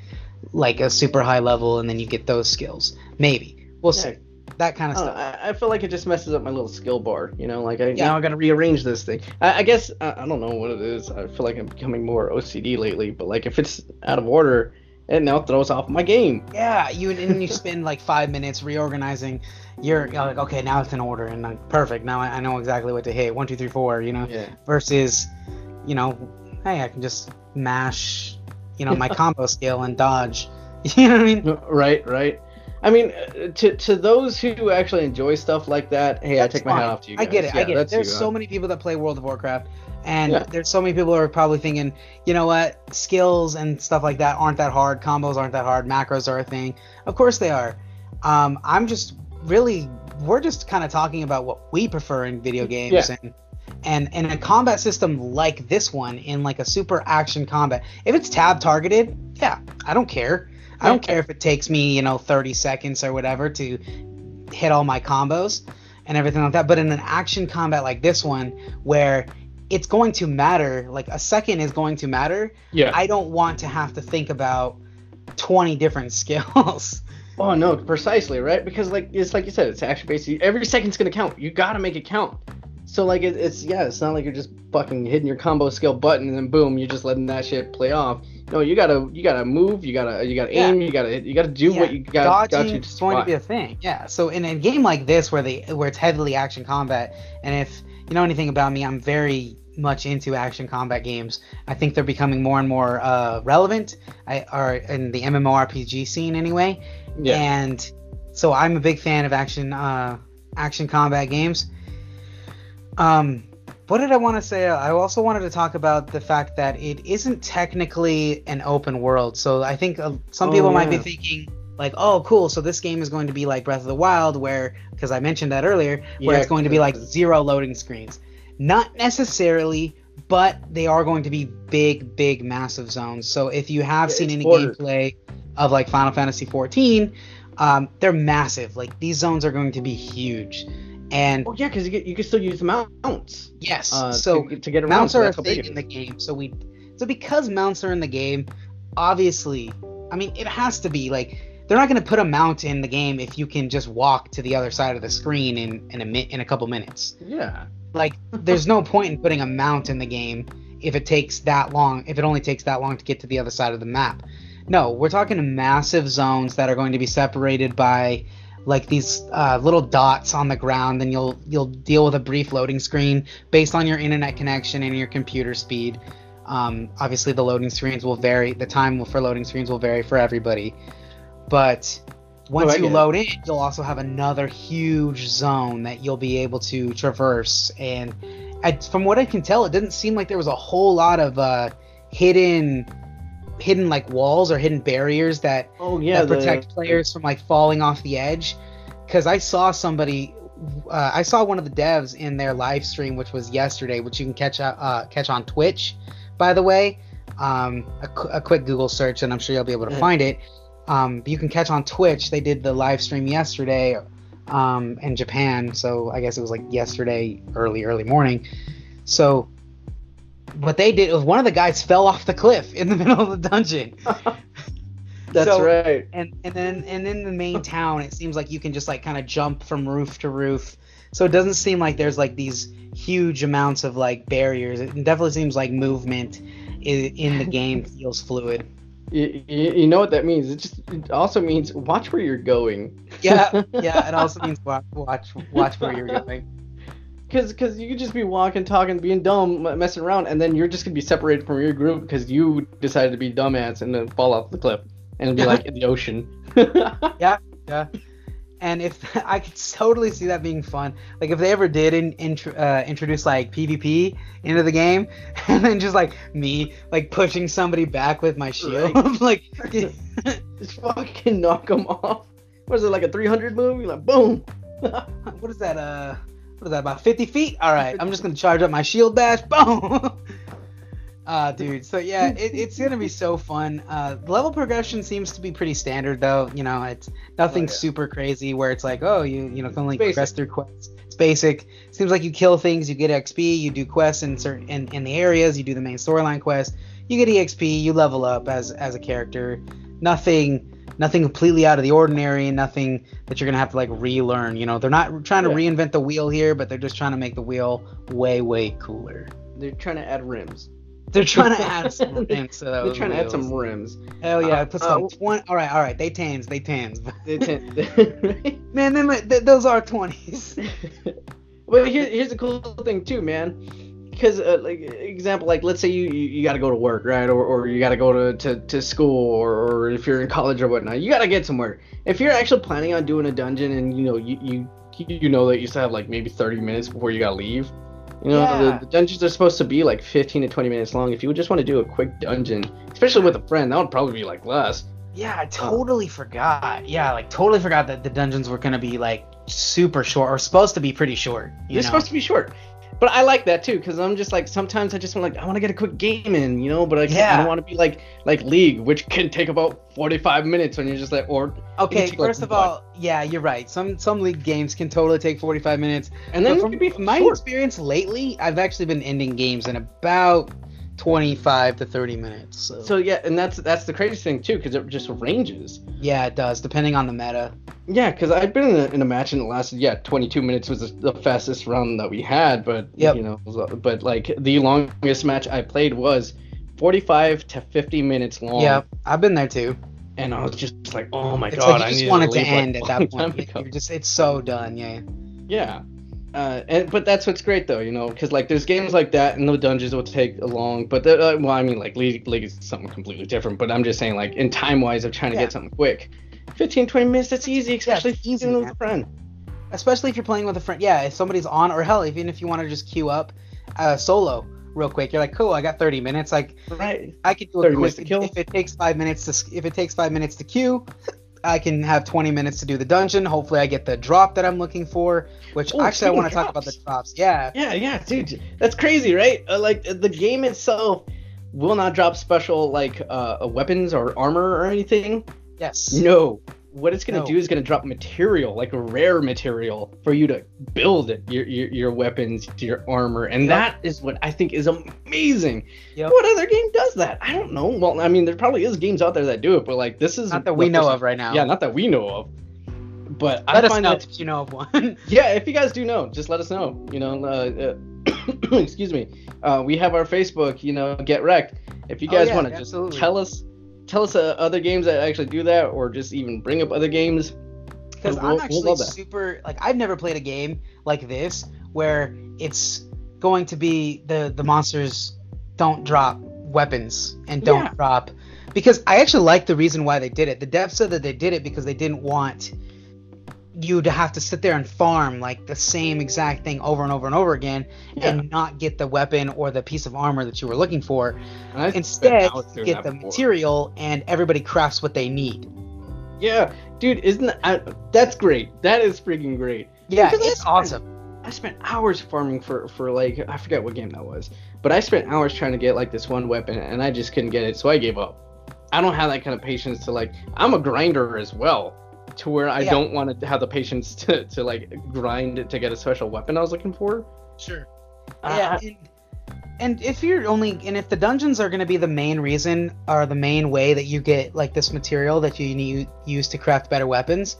like a super high level, and then you get those skills. Maybe we'll Yeah. see that kind of oh, stuff. I, I feel like it just messes up my little skill bar. You know, like I Yeah. now I got to rearrange this thing. I, I guess I, I don't know what it is. I feel like I'm becoming more OCD lately. But like if it's out of order, It now throws off my game. Yeah, you and you spend like five minutes reorganizing. You're, you're like, okay, now it's in order, and like, perfect. Now I, I know exactly what to hit. One, two, three, four. You know. Yeah. Versus, you know, hey, I can just mash, you know, my combo skill and dodge. You know what I mean? Right, right. I mean, uh, to to those who actually enjoy stuff like that, hey, That's I take my fine. hat off to you. I get it. Yeah, I get it. There's you, so huh? many people that play World of Warcraft, and Yeah. there's so many people who are probably thinking, you know what, skills and stuff like that aren't that hard. Combos aren't that hard. Macros are a thing. Of course they are. Um, I'm just really, we're just kind of talking about what we prefer in video games, Yeah. and and in a combat system like this one, in like a super action combat, if it's tab targeted, yeah, I don't care. I don't care if it takes me, you know, 30 seconds or whatever to hit all my combos and everything like that. But in an action combat like this one, where it's going to matter, like a second is going to matter, Yeah. I don't want to have to think about 20 different skills. Oh no, precisely right because like it's like you said, it's action based. Every second's gonna count. You gotta make it count. So like it, it's yeah, it's not like you're just fucking hitting your combo skill button and then boom, you're just letting that shit play off. No, you gotta you gotta move, you gotta you gotta Yeah. aim, you gotta you gotta do Yeah, what you got Dodging you to is going to be a thing. Yeah. So in a game like this, where they where it's heavily action combat, and if you know anything about me, I'm very much into action combat games. I think they're becoming more and more uh, relevant. I are in the MMORPG scene anyway. Yeah. And so I'm a big fan of action uh, action combat games. Um, what did I want to say? I also wanted to talk about the fact that it isn't technically an open world. So I think uh, some Oh, people might be thinking like, "Oh, cool! So this game is going to be like Breath of the Wild, where because I mentioned that earlier, where Yeah, it's going to be like zero loading screens." Not necessarily, but they are going to be big, big, massive zones. So if you have Yeah, seen any ordered. gameplay of like Final Fantasy 14, um, they're massive. Like these zones are going to be huge. And Oh yeah, because you get you can still use mounts. yes, Uh, so to, to get around. mounts so are a big thing in the game. So we, so because mounts are in the game, obviously, I mean, it has to be like they're not going to put a mount in the game if you can just walk to the other side of the screen in in a mi- in a couple minutes. Yeah. Like, there's no point in putting a mount in the game if it takes that long. If it only takes that long to get to the other side of the map. No, we're talking massive zones that are going to be separated by like these uh, little dots on the ground. Then you'll you'll deal with a brief loading screen based on your internet connection and your computer speed. Um, obviously, the loading screens will vary. The time for loading screens will vary for everybody, but once Oh, you get it. load in, you'll also have another huge zone that you'll be able to traverse. And I, from what I can tell, it didn't seem like there was a whole lot of uh, hidden, hidden like walls or hidden barriers that Oh yeah. that the- protect players from like falling off the edge. Because I saw somebody, uh, I saw one of the devs in their live stream, which was yesterday, which you can catch uh, uh, catch on Twitch, by the way. Um, a, a quick Google search, and I'm sure you'll be able to find it. Um, you can catch on Twitch. They did the live stream yesterday um, in Japan, so I guess it was like yesterday, early early morning. So what they did was one of the guys fell off the cliff in the middle of the dungeon. That's So- right. and and then and in the main town it seems like you can just like kind of jump from roof to roof so it doesn't seem like there's like these huge amounts of like barriers it definitely seems like movement in, in the game feels fluid You, you, know what that means? It just it also means watch where you're going. yeah yeah it also means watch watch watch where you're going Cause, cause you could just be walking, talking, being dumb, messing around, and then you're just gonna be separated from your group because you decided to be dumbass and then fall off the cliff and be like in the ocean. yeah yeah. and if i could totally see that being fun like if they ever did in, intro, uh, introduce like pvp into the game and then just like me like pushing somebody back with my shield like just fucking knock them off. What is it like a 300 move? You're like boom. what is that? Uh, what is that? About 50 feet? All right, I'm just gonna charge up my shield bash. Boom. uh, dude. So yeah, it, it's gonna be so fun. Uh, level progression seems to be pretty standard though. You know, it's nothing Oh, yeah. super crazy where it's like, oh, you you know can only progress through quests. It's basic. Seems like you kill things, you get XP. You do quests in certain in, in the areas. You do the main storyline quest. You get EXP. You level up as as a character. Nothing nothing completely out of the ordinary and nothing that you're gonna have to like relearn. You know, they're not trying to Yeah. reinvent the wheel here, but they're just trying to make the wheel way way cooler. They're trying to add rims. They're trying to add some rims. to They're trying to add some rims. Hell yeah! Uh, put uh, twenty. All right, all right. They tans, they tans. They Man, them, th- those are twenties. well, here, here's the cool thing too, man. Because, uh, like, example, like, let's say you, you, you got to go to work, right? Or, or you got to go to, to, to school, or, or if you're in college or whatnot, you got to get somewhere. If you're actually planning on doing a dungeon and, you know, you, you, you know that you still have, like, maybe 30 minutes before you got to leave, you know, Yeah. the, the dungeons are supposed to be, like, 15 to 20 minutes long. If you would just want to do a quick dungeon, especially with a friend, that would probably be, like, less. Yeah, I totally forgot. Yeah, like totally forgot that the dungeons were gonna be like super short or supposed to be pretty short. You They're supposed to be short. But I like that too, because I'm just like sometimes I just want like I want to get a quick game in, you know. But I, can't, I don't want to be like like League, which can take about 45 minutes when you're just like or Okay, take, like, first of all, yeah, you're right. Some some league games can totally take 45 minutes. and then from my short. experience lately, I've actually been ending games in about 25 to 30 minutes. So, So yeah, and that's that's the crazy thing too, because it just ranges. yeah, it does depending on the meta. Yeah, because I've been in a, in a match and it lasted yeah 22 minutes was the, the fastest round that we had, but Yep. you know, but like the longest match I played was 45 to 50 minutes long. Yeah, I've been there too. and I was just like, oh my it's god, like I you just needed want it to to leave, like, end at that point. You're just it's so done. Yeah. Yeah. Uh, and but that's what's great though, you know, because like there's games like that, and the dungeons will take a long. But the, uh, well, I mean, like League, League is something completely different. But I'm just saying, like in time wise of trying to Yeah. get something quick, 15, 20 minutes, that's easy, especially if easy, you're doing it man. with a friend. especially if you're playing with a friend. Yeah, if somebody's on, or hell, even if you want to just queue up uh, solo real quick, you're like, cool, I got 30 minutes. Like, Right. I could do 30 a quick. to kill. If it takes five minutes to, if it takes five minutes to queue, I can have 20 minutes to do the dungeon. Hopefully, I get the drop that I'm looking for. Which actually, I want to talk about the drops. drops. Yeah. Yeah, yeah, dude, that's crazy, right? Uh, like the game itself will not drop special like uh, weapons or armor or anything. Yes. No. What it's gonna No. do is gonna drop material, like rare material, for you to build your your, your weapons, your armor, and Yep. that is what I think is amazing. Yep. What other game does that? I don't know. Well, I mean, there probably is games out there that do it, but like this is Not that we know of right now. Yeah, not that we know of. But Let I us find know that if you know of one. yeah, if you guys do know, just let us know. You know, uh, uh, excuse me. Uh, we have our Facebook. You know, get wrecked. If you Oh, guys yeah, want to just tell us, tell us uh, other games that actually do that, or just even bring up other games. Because We'll- I'm we'll actually super like I've never played a game like this where it's going to be the the monsters don't drop weapons and don't Yeah. drop because I actually like the reason why they did it. The dev said that they did it because they didn't want you to have to sit there and farm like the same exact thing over and over and over again Yeah. and not get the weapon or the piece of armor that you were looking for. I Instead, you get the before. material and everybody crafts what they need. Yeah, dude, isn't that, I, that's great? That is freaking great. Yeah, Because I it's spent- awesome. I spent hours farming for for like I forget what game that was, but I spent hours trying to get like this one weapon and I just couldn't get it, so I gave up. I don't have that kind of patience to like. I'm a grinder as well, to where I Yeah. don't want to have the patience to to like grind to get a special weapon I was looking for. Sure. Uh, yeah, and, and if you're only and if the dungeons are going to be the main reason or the main way that you get like this material that you need use to craft better weapons,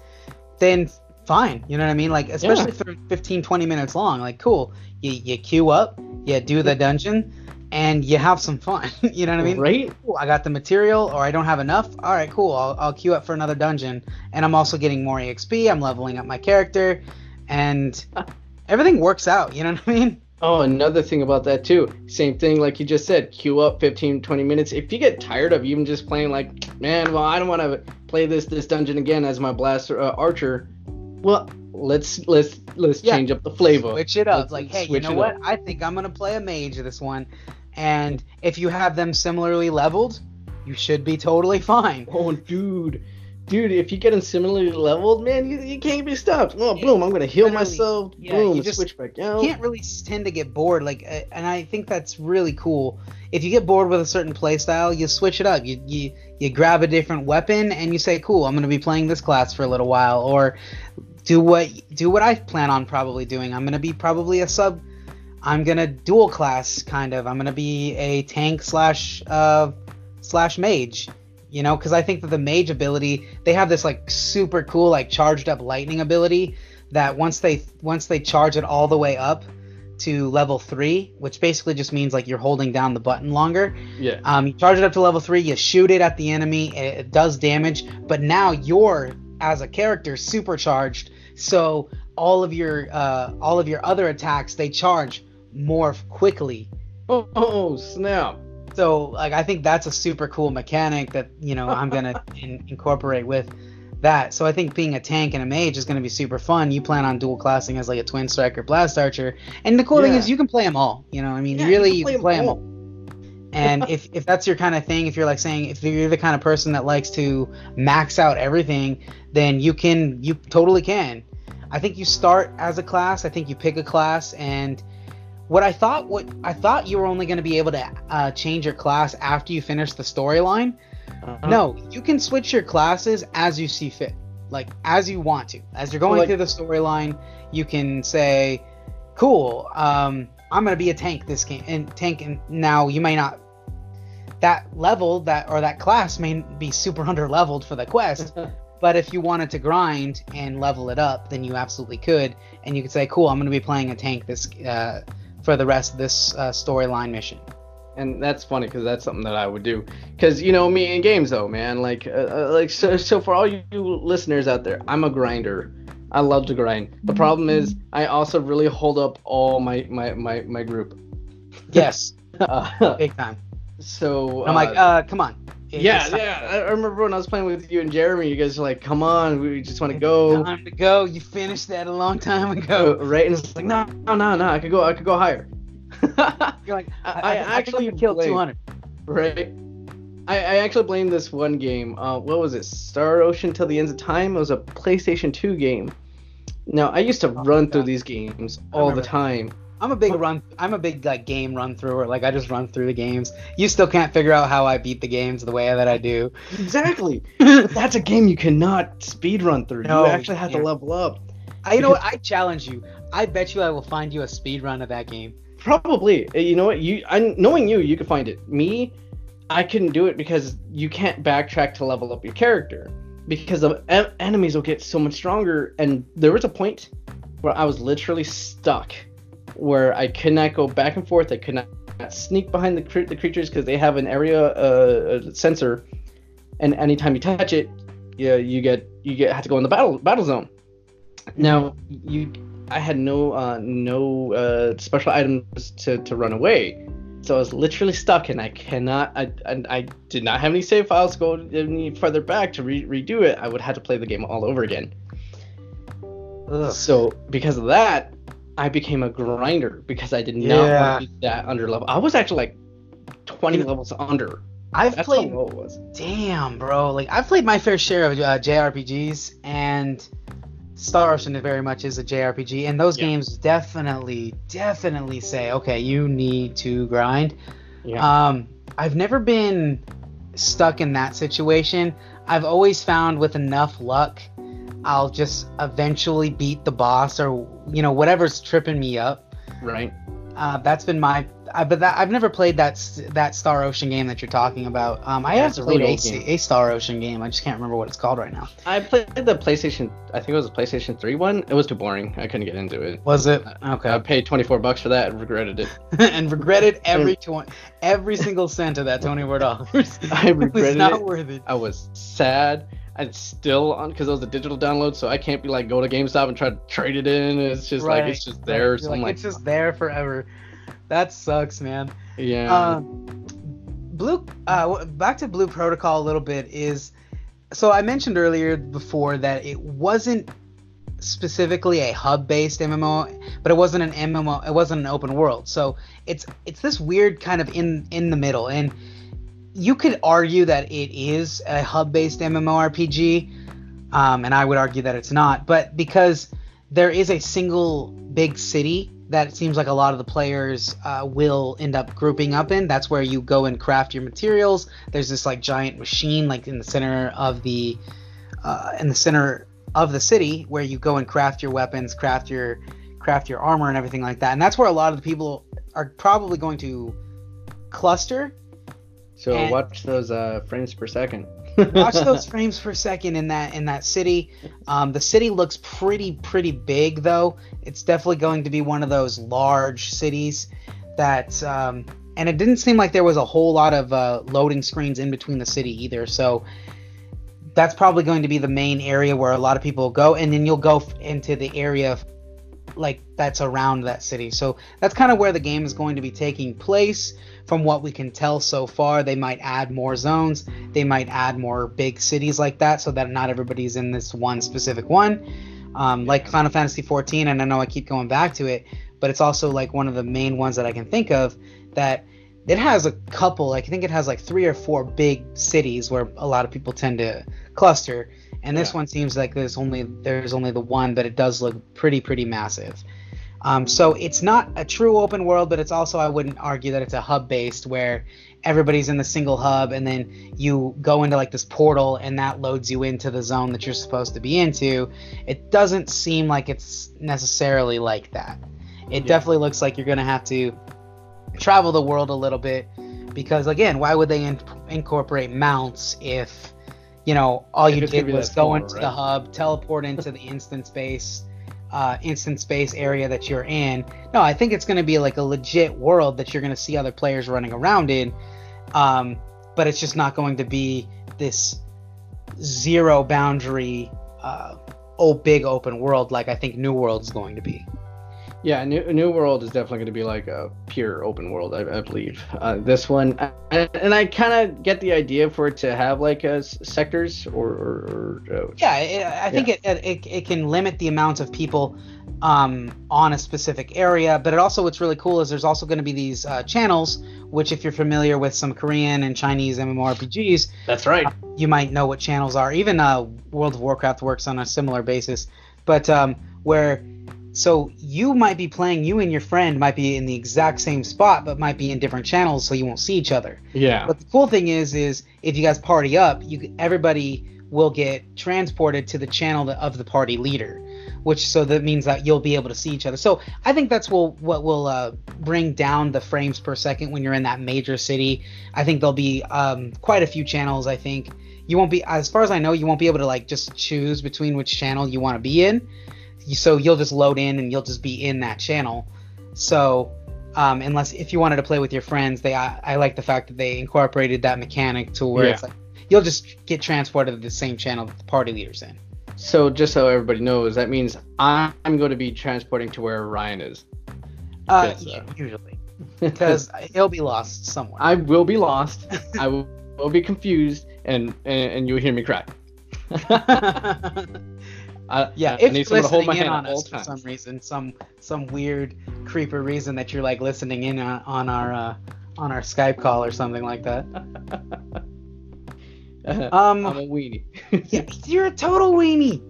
then fine. You know what I mean? Like especially if they're 15 20 minutes long, like cool. You you queue up, you do the dungeon and you have some fun. you know what I mean? right? Cool, I got the material or I don't have enough. All right, cool. I'll, I'll queue up for another dungeon and I'm also getting more EXP. I'm leveling up my character and everything works out. You know what I mean? Oh, another thing about that too. Same thing like you just said, queue up 15 20 minutes. If you get tired of even just playing like, man, well, I don't want to play this this dungeon again as my blaster uh, archer. Well, let's let's let's Yeah. change up the flavor. Switch it up. Let's- like, let's hey, you know what? up. I think I'm gonna play a mage this one, and if you have them similarly leveled, you should be totally fine. Oh, dude. Dude, if you get them similarly leveled, man, you, you can't be stopped. Oh, boom, I'm gonna heal myself. Yeah, boom, you just switch back out. You can't really tend to get bored. Like, uh, and I think that's really cool. If you get bored with a certain playstyle, you switch it up. You you you grab a different weapon and you say, "Cool, I'm gonna be playing this class for a little while," or do what do what I plan on probably doing. I'm gonna be probably a sub. I'm gonna dual class kind of. I'm gonna be a tank slash uh slash mage. You know, because I think that the mage ability they have this like super cool like charged up lightning ability that once they once they charge it all the way up to level three, which basically just means like you're holding down the button longer. Yeah. Um, you charge it up to level three, you shoot it at the enemy, it, it does damage, but now you're as a character supercharged, so all of your uh, all of your other attacks they charge more quickly. Oh, oh snap! So like I think that's a super cool mechanic that you know I'm gonna in, incorporate with that. So I think being a tank and a mage is gonna be super fun. You plan on dual classing as like a twin striker blast archer, and the cool thing is you can play them all. You know, I mean, Yeah, really you you can can play play 'em them all. all. And if, if that's your kind of thing, if you're like saying if you're the kind of person that likes to max out everything, then you can you totally can. I think you start as a class. I think you pick a class and what I thought what I thought you were only going to be able to uh, change your class after you finish the storyline. Uh-huh. No, you can switch your classes as you see fit, like as you want to. As you're going Like- through the storyline, you can say, "Cool, um, I'm gonna be a tank this game." And tank, and now you may not. That level that or that class may be super under leveled for the quest, but if you wanted to grind and level it up, then you absolutely could, and you could say, "Cool, I'm gonna be playing a tank this uh, for the rest of this uh, storyline mission." and that's funny because that's something that I would do. Because you know me in games though, man. Like, uh, uh, like so, so for all you listeners out there, I'm a grinder. I love to grind. The problem is, I also really hold up all my my my, my group. Yes, Uh, big time. so I'm like, uh, come on. Yeah, yeah. I I remember when I was playing with you and Jeremy. You guys were like, "Come on, we just want to go." Time to go. You finished that a long time ago. right? And it's like, no, no, no, no. I could go. I could go higher. You're like, I- I, I I, actually actually killed played- 200. right? I, I actually blame this one game. Uh, what was it? Star Ocean Till the Ends of Time. It was a PlayStation 2 game. Now I used to run through these games all the time. I'm a big run. I'm a big like game run througher. Like I just run through the games. You still can't figure out how I beat the games the way that I do. Exactly. That's a game you cannot speed run through. No, you actually have to level up. I, you know what? I challenge you. I bet you I will find you a speed run of that game. Probably. Uh, You know what? You, I, knowing you, you could find it. Me, I couldn't do it because you can't backtrack to level up your character because the en- enemies will get so much stronger. And there was a point where I was literally stuck, where I could not go back and forth. I could not sneak behind the cre- the creatures because they have an area uh, sensor, and anytime you touch it, yeah, you get you get have to go in the battle battle zone. Now you I had no uh, no uh, special items to, to run away, so I was literally stuck, and I cannot. I, I, I did not have any save files to go any further back to re- redo it. I would have to play the game all over again. Ugh. So because of that, I became a grinder because I did not Yeah. want to be that under level. I was actually like 20 levels under. I've That's played. how low it was. Damn, bro. Like I've played my fair share of uh, JRPGs, and Star Ocean very much is a JRPG, and those Yeah. games definitely, definitely say, okay, you need to grind. Yeah. Um, I've never been stuck in that situation. I've always found with enough luck, I'll just eventually beat the boss or you know whatever's tripping me up. right. Uh, that's been my. I, but that, I've never played that that Star Ocean game that you're talking about. Um, I Yeah, have a played a, game. a Star Ocean game. I just can't remember what it's called right now. I played the PlayStation. I think it was a PlayStation 3 one. It was too boring. I couldn't get into it. Was it Okay. I paid 24 bucks for that and regretted it. and regretted every twen- every single cent of that twenty four dollars. I it was not it. worth it. I was sad. And still on because it was a digital download, so I can't be like go to GameStop and try to trade it in. It's just like it's just there. Right. So like, like, it's just there forever. That sucks, man. yeah. Um, Blue. Uh, back to Blue Protocol a little bit is. So I mentioned earlier before that it wasn't specifically a hub-based MMO, but it wasn't an MMO. It wasn't an open world. So it's it's this weird kind of in in the middle, and you could argue that it is a hub-based MMORPG, um, and I would argue that it's not. But because there is a single big city that it seems like a lot of the players uh, will end up grouping up in. That's where you go and craft your materials. There's this like giant machine like in the center of the uh, in the center of the city where you go and craft your weapons, craft your craft your armor and everything like that. And that's where a lot of the people are probably going to cluster. So and- watch those uh, frames per second. watch those frames per second in that in that city. Um, the city looks pretty pretty big though. It's definitely going to be one of those large cities that. Um, and it didn't seem like there was a whole lot of uh, loading screens in between the city either. So that's probably going to be the main area where a lot of people go, and then you'll go f- into the area like that's around that city. So that's kind of where the game is going to be taking place. From what we can tell so far, they might add more zones. They might add more big cities like that, so that not everybody's in this one specific one. Um, like Final Fantasy 14, and I know I keep going back to it, but it's also like one of the main ones that I can think of that it has a couple. Like I think it has like three or four big cities where a lot of people tend to cluster and this Yeah. one seems like there's only there's only the one, but it does look pretty pretty massive. Um, so it's not a true open world, but it's also I wouldn't argue that it's a hub based where everybody's in the single hub, and then you go into like this portal, and that loads you into the zone that you're supposed to be into. It doesn't seem like it's necessarily like that. It Yeah. definitely looks like you're gonna have to travel the world a little bit because again, why would they in- incorporate mounts if you know all you did was go into the hub, teleport into the instant space, uh, instant space area that you're in? No, I think it's going to be like a legit world that you're going to see other players running around in, um, but it's just not going to be this zero boundary, uh, oh big open world like I think New World's going to be. Yeah, New, New World is definitely going to be like a pure open world, I, I believe. Uh, this one, I, and I kind of get the idea for it to have like uh, sectors or, or, or uh, Yeah, it, I think It, it it can limit the amount of people um, on a specific area, but it also what's really cool is there's also going to be these uh, channels, which if you're familiar with some Korean and Chinese MMORPGs, That's right. you might know what channels are. Even uh, World of Warcraft works on a similar basis, but um, where so you might be playing, you and your friend might be in the exact same spot, but might be in different channels, so you won't see each other. Yeah. But the cool thing is, is if you guys party up, you everybody will get transported to the channel of the party leader, which so that means that you'll be able to see each other. So I think that's will what will uh, bring down the frames per second when you're in that major city. I think there'll be um, quite a few channels. I think you won't be, as far as I know, you won't be able to like just choose between which channel you want to be in. So you'll just load in and you'll just be in that channel. So um, unless if you wanted to play with your friends, they I, I like the fact that they incorporated that mechanic to where Yeah. it's like you'll just get transported to the same channel that the party leader's in. So just so everybody knows, that means I'm going to be transporting to where Ryan is. Uh, uh, usually, because he'll be lost somewhere. I will be lost. I will, will be confused, and, and and you'll hear me cry. I, yeah, if I need you're someone to hold listening my in on us for some reason, some some weird creeper reason that you're like listening in on, on our uh, on our Skype call or something like that. I'm Um, a weenie. yeah, you're a total weenie.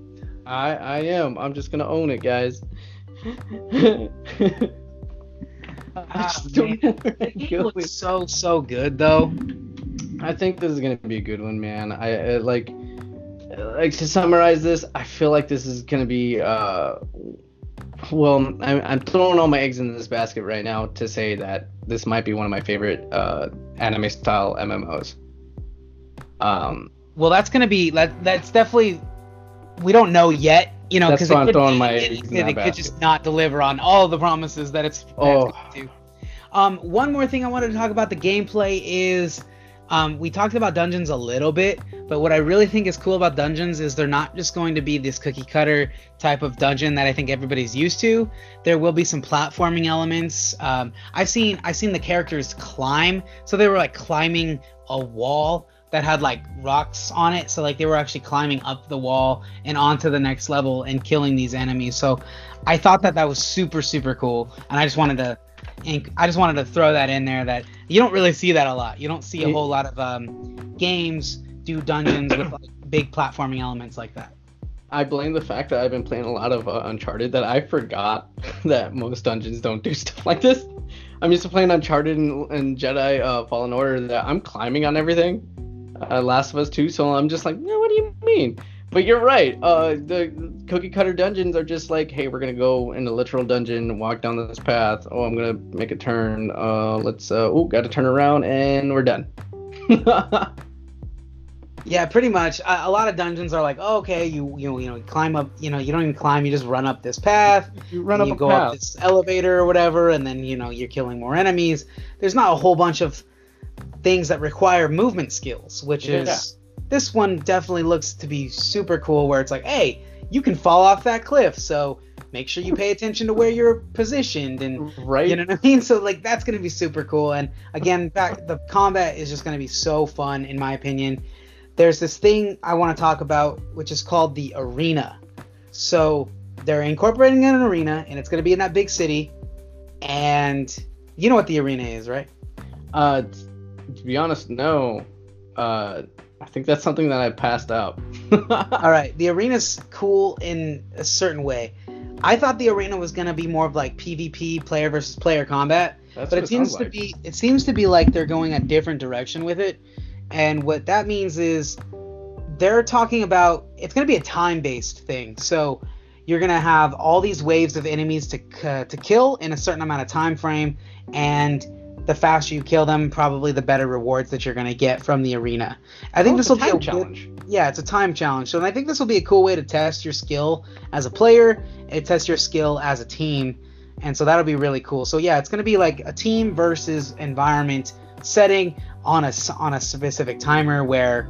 I I am. I'm just gonna own it, guys. I Ah, just don't know where The to game go looks so so good though. I think this is gonna be a good one, man. I, I like like to summarize this. I feel like this is gonna be uh, well, I'm, I'm throwing all my eggs in this basket right now to say that this might be one of my favorite uh, anime style MMOs. Um, Well, that's gonna be that. That's definitely. We don't know yet, you know, because it, could, it, it, it could just not deliver on all the promises that it's, that it's Oh. Um, one more thing I wanted to talk about the gameplay is, um, we talked about dungeons a little bit, but what I really think is cool about dungeons is they're not just going to be this cookie cutter type of dungeon that I think everybody's used to. There will be some platforming elements. Um, I've seen I've seen the characters climb, so they were like climbing a wall that had like rocks on it. So like they were actually climbing up the wall and onto the next level and killing these enemies. So I thought that that was super super cool, and I just wanted to. And I just wanted to throw that in there that you don't really see that a lot. You don't see a whole lot of um, games do dungeons with like big platforming elements like that. I blame the fact that I've been playing a lot of uh, Uncharted that I forgot that most dungeons don't do stuff like this. I'm used to playing Uncharted and, and Jedi uh, Fallen Order that I'm climbing on everything. Uh, Last of Us 2, so I'm just like, yeah, what do you mean? But you're right. Uh, the cookie cutter dungeons are just like, hey, we're gonna go in a literal dungeon, walk down this path. Oh, I'm gonna make a turn. Uh, let's. Uh, oh, got to turn around, and we're done. Yeah, pretty much. A, a lot of dungeons are like, oh, okay, you you you know you climb up, you know you don't even climb, you just run up this path. You run and up you a go path. up this elevator or whatever, and then you know you're killing more enemies. There's not a whole bunch of things that require movement skills, which is Yeah. This one definitely looks to be super cool. Where it's like, hey, you can fall off that cliff, so make sure you pay attention to where you're positioned and right? you know what I mean? So like that's gonna be super cool. And again, back the combat is just gonna be so fun in my opinion. There's this thing I want to talk about, which is called the arena. So they're incorporating an arena, and it's gonna be in that big city. And you know what the arena is, right? Uh, to be honest, no. Uh, I think that's something that I passed out. All right, the arena's cool in a certain way. I thought the arena was gonna be more of like PvP, player versus player combat. That's but it seems to like. be it seems to be like they're going a different direction with it and what that means is they're talking about it's going to be a time based thing so you're going to have all these waves of enemies to uh, to kill in a certain amount of time frame and the faster you kill them probably the better rewards that you're going to get from the arena i think Oh, this will be a challenge. yeah, it's a time challenge. So and I think this will be a cool way to test your skill as a player. It tests your skill as a team, and so that'll be really cool. So yeah, it's gonna be like a team versus environment setting on a on a specific timer where,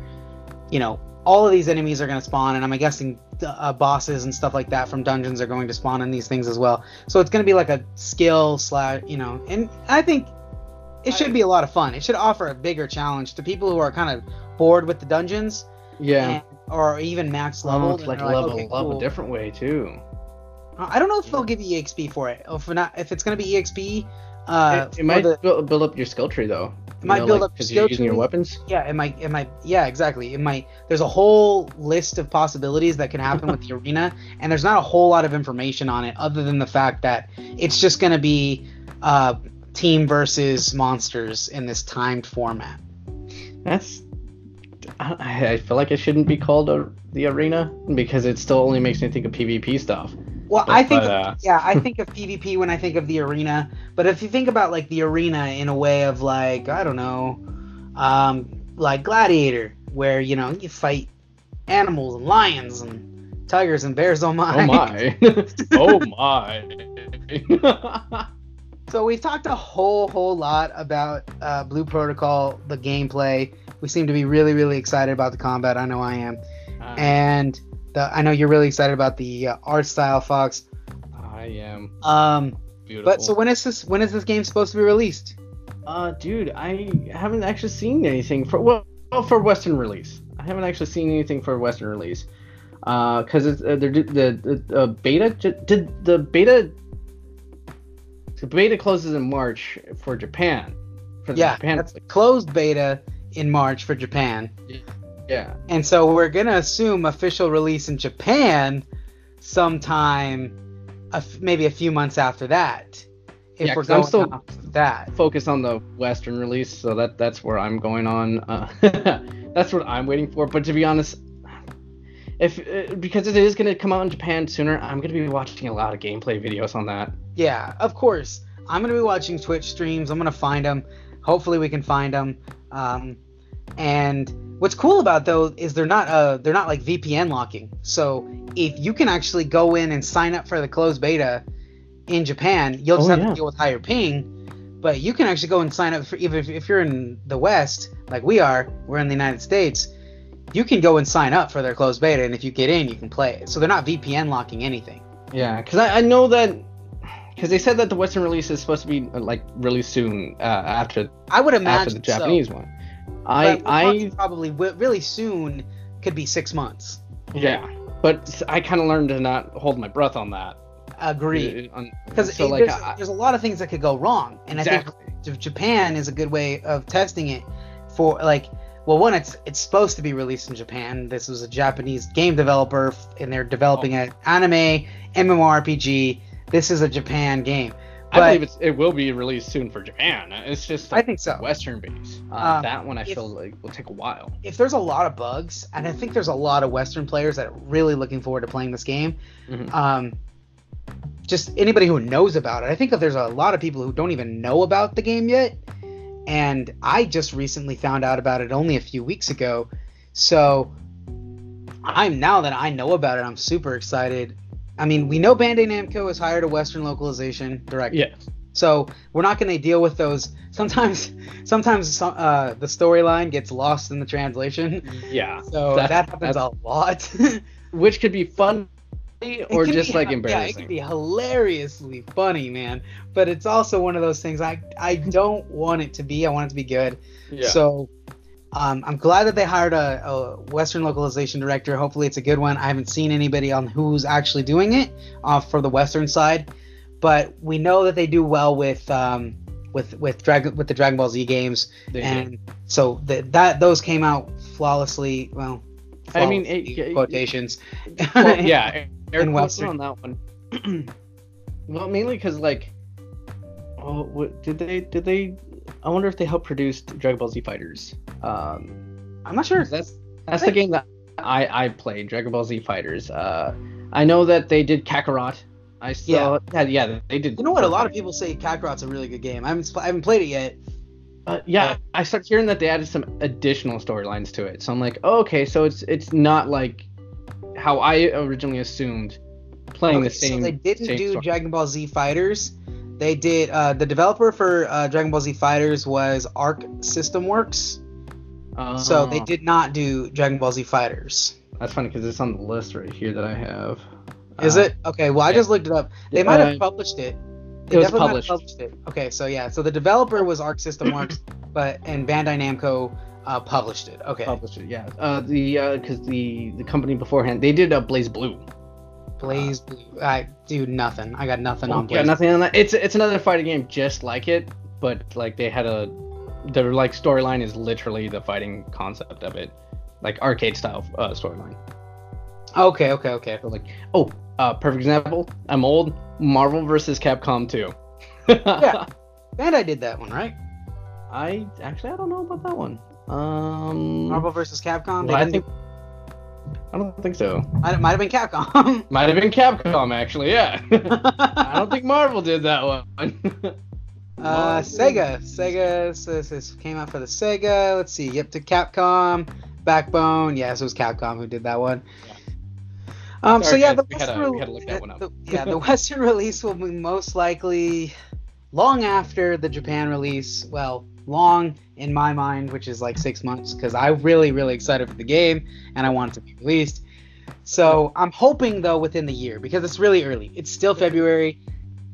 you know, all of these enemies are gonna spawn, and I'm guessing uh, bosses and stuff like that from dungeons are going to spawn in these things as well. So it's gonna be like a skill slash, you know, and I think it should be a lot of fun. It should offer a bigger challenge to people who are kind of bored with the dungeons Yeah. and, or even max Oh, level. it's like level up a different way too. I don't know if they'll give you EXP for it. If not, if it's gonna be EXP, uh, it, it might the- build, build up your skill tree though. It might build up because you're using your weapons. yeah, it might, it might, yeah, exactly. It might. There's a whole list of possibilities that can happen with the arena, and there's not a whole lot of information on it other than the fact that it's just gonna be uh, team versus monsters in this timed format. That's. I, I feel like it shouldn't be called a, the arena because it still only makes me think of PvP stuff. Well, But- I think, but, uh, yeah, I think of PvP when I think of the arena. But if you think about like the arena in a way of like I don't know, um, like Gladiator, where you know you fight animals and lions and tigers and bears. Oh my! Oh my! oh my! So we've talked a whole whole lot about uh, Blue Protocol, the gameplay. We seem to be really really excited about the combat. I know I am, and the, I know you're really excited about the uh, art style, Fox. I am Um, beautiful. but so when is this when is this game supposed to be released? Uh, dude, I haven't actually seen anything for well, well, for Western release. I haven't actually seen anything for Western release. Uh, cause it's uh, the the the uh, beta did the beta. The beta closes in March for Japan. For the Yeah, Japan. that's closed beta in March for Japan. yeah. And so we're going to assume official release in Japan sometime a f- maybe a few months after that. If Yeah, we're 'cause I'm going still- off that. Focus on the Western release, so that that's where I'm going on. Uh, that's what I'm waiting for. But to be honest, if uh, because it is gonna come out in Japan sooner, I'm gonna be watching a lot of gameplay videos on that. Yeah, of course. I'm going to be watching Twitch streams. I'm going to find them. Hopefully we can find them. Um, and what's cool about though is they're not uh they're not like VPN locking. So if you can actually go in and sign up for the closed beta in Japan, you'll just Oh, have yeah. to deal with higher ping. But you can actually go and sign up for even if, if you're in the West, like we are, we're in the United States. You can go and sign up for their closed beta, and if you get in, you can play it. So they're not VPN locking anything. Yeah, because I, I know that because they said that the Western release is supposed to be uh, like really soon uh, after I would imagine after the Japanese so. one. I But we're talking I probably really soon could be six months. yeah, but I kind of learned to not hold my breath on that. Agreed. Uh, Because so like there's, I, there's a lot of things that could go wrong, and I think Japan is a good way of testing it. For like, well, one, it's it's supposed to be released in Japan. This was a Japanese game developer, and they're developing an anime MMORPG. This is a Japan game. I believe it's, it will be released soon for Japan. It's just I think so. Western base. Uh, Um, that one I if- feel like will take a while. if there's a lot of bugs, and I think there's a lot of Western players that are really looking forward to playing this game, Mhm. um, just anybody who knows about it. I think that there's a lot of people who don't even know about the game yet, and I just recently found out about it only a few weeks ago. So I'm now that I know about it, I'm super excited. I mean, we know Bandai Namco has hired a Western localization director. Yeah. So we're not going to deal with those. Sometimes, sometimes uh, the storyline gets lost in the translation. Yeah. So That- happens a lot. Which could be fun It or just be- like Yeah, it embarrassing. can be hilariously funny, man. But it's also one of those things I I don't want it to be. I want it to be good. yeah. So um, I'm glad that they hired a, a Western localization director. Hopefully, it's a good one. I haven't seen anybody on who's actually doing it uh, for the Western side, but we know that they do well with um, with with Dragon with the Dragon Ball Z games, They do. and so th- that those came out flawlessly. Well, I mean, flawlessly, it- quotations. well, yeah, In Western. on that one. well, mainly because like, oh, what did they did they? I wonder if they helped produce Dragon Ball Z Fighters. Um, I'm not sure. that's that's the game that I I played Dragon Ball Z Fighters. Uh, I know that they did Kakarot. I saw yeah yeah they did. You know what? A lot of people say Kakarot's a really good game. I haven't I haven't played it yet. Uh, yeah, I started hearing that they added some additional storylines to it. So I'm like, oh, okay, so it's it's not like how I originally assumed playing the same. So they didn't do story. Dragon Ball Z Fighters. They did. Uh, the developer for uh, Dragon Ball Z Fighters was Arc System Works. So they Oh, did not do Dragon Ball Z Fighters. That's funny because it's on the list right here that I have. Is Uh, it? Okay. Well, I yeah. just looked it up. They might uh, have published it. They it was definitely published. published it. Okay. So yeah. So the developer was Arc System Works, but and Bandai Namco uh, published it. Okay. Published it, yeah. Uh, the because the the company beforehand they did uh, BlazBlue. BlazBlue. I do nothing. I got nothing on Blaze. Yeah, nothing on that. It's it's another fighting game just like it, but like they had a their like storyline is literally the fighting concept of it, like arcade style uh, storyline. Okay. Okay. Okay. So like, oh, uh, perfect example. I'm old. Marvel versus Capcom 2. Yeah. i did that one, right? I actually I don't know about that one. Um, Marvel versus Capcom. Well, I didn't think I don't think so. do- might, have been Capcom. Might have been Capcom actually. Yeah. I don't think Marvel did that one. Uh, Sega. Sega says this came out for the Sega. Let's see. Yep, to Capcom. Backbone. Yes, it was Capcom who did that one. Um, so Sorry, yeah, guys, the we had to- Western, we had to look that one up. the- yeah, the Western release will be most likely long after the Japan release. Well, long in my mind, which is like six months, because I'm really, really excited for the game and I want it to be released. So I'm hoping though within the year because it's really early. It's still February,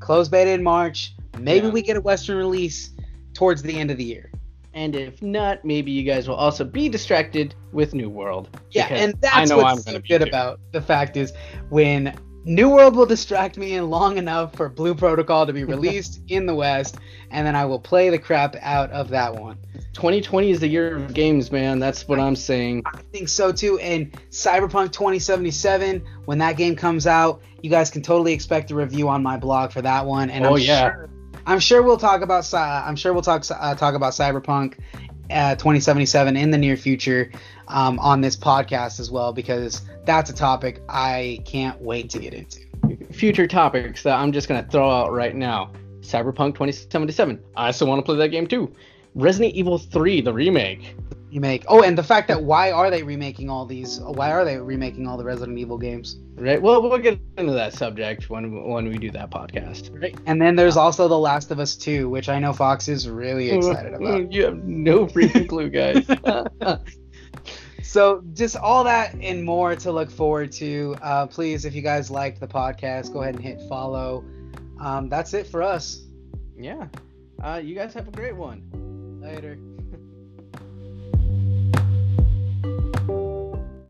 close beta in March. Maybe Yeah. we get a Western release towards the end of the year. and if not, maybe you guys will also be distracted with New World. Yeah, and that's I know what's I'm so good too. about the fact is when New World will distract me in long enough for Blue Protocol to be released in the West, and then I will play the crap out of that one. 2020 is the year of games, man. That's what I'm saying. I think so too. And Cyberpunk 2077, when that game comes out, you guys can totally expect a review on my blog for that one. And Oh, I'm yeah. sure, I'm sure we'll talk about I'm sure we'll talk uh, talk about Cyberpunk uh, 2077 in the near future um, on this podcast as well because that's a topic I can't wait to get into. Future topics that I'm just gonna throw out right now. Cyberpunk 2077. I still want to play that game too. Resident Evil 3, the remake. Remake. Oh, and the fact that why are they remaking all these? Why are they remaking all the Resident Evil games? Right. Well, we'll get into that subject when when we do that podcast. Right. And then there's also The Last of Us 2, which I know Fox is really excited about. You have no freaking clue, guys. So just all that and more to look forward to. Uh, please, if you guys liked the podcast, go ahead and hit follow. Um, that's it for us. yeah. Uh, you guys have a great one. Later.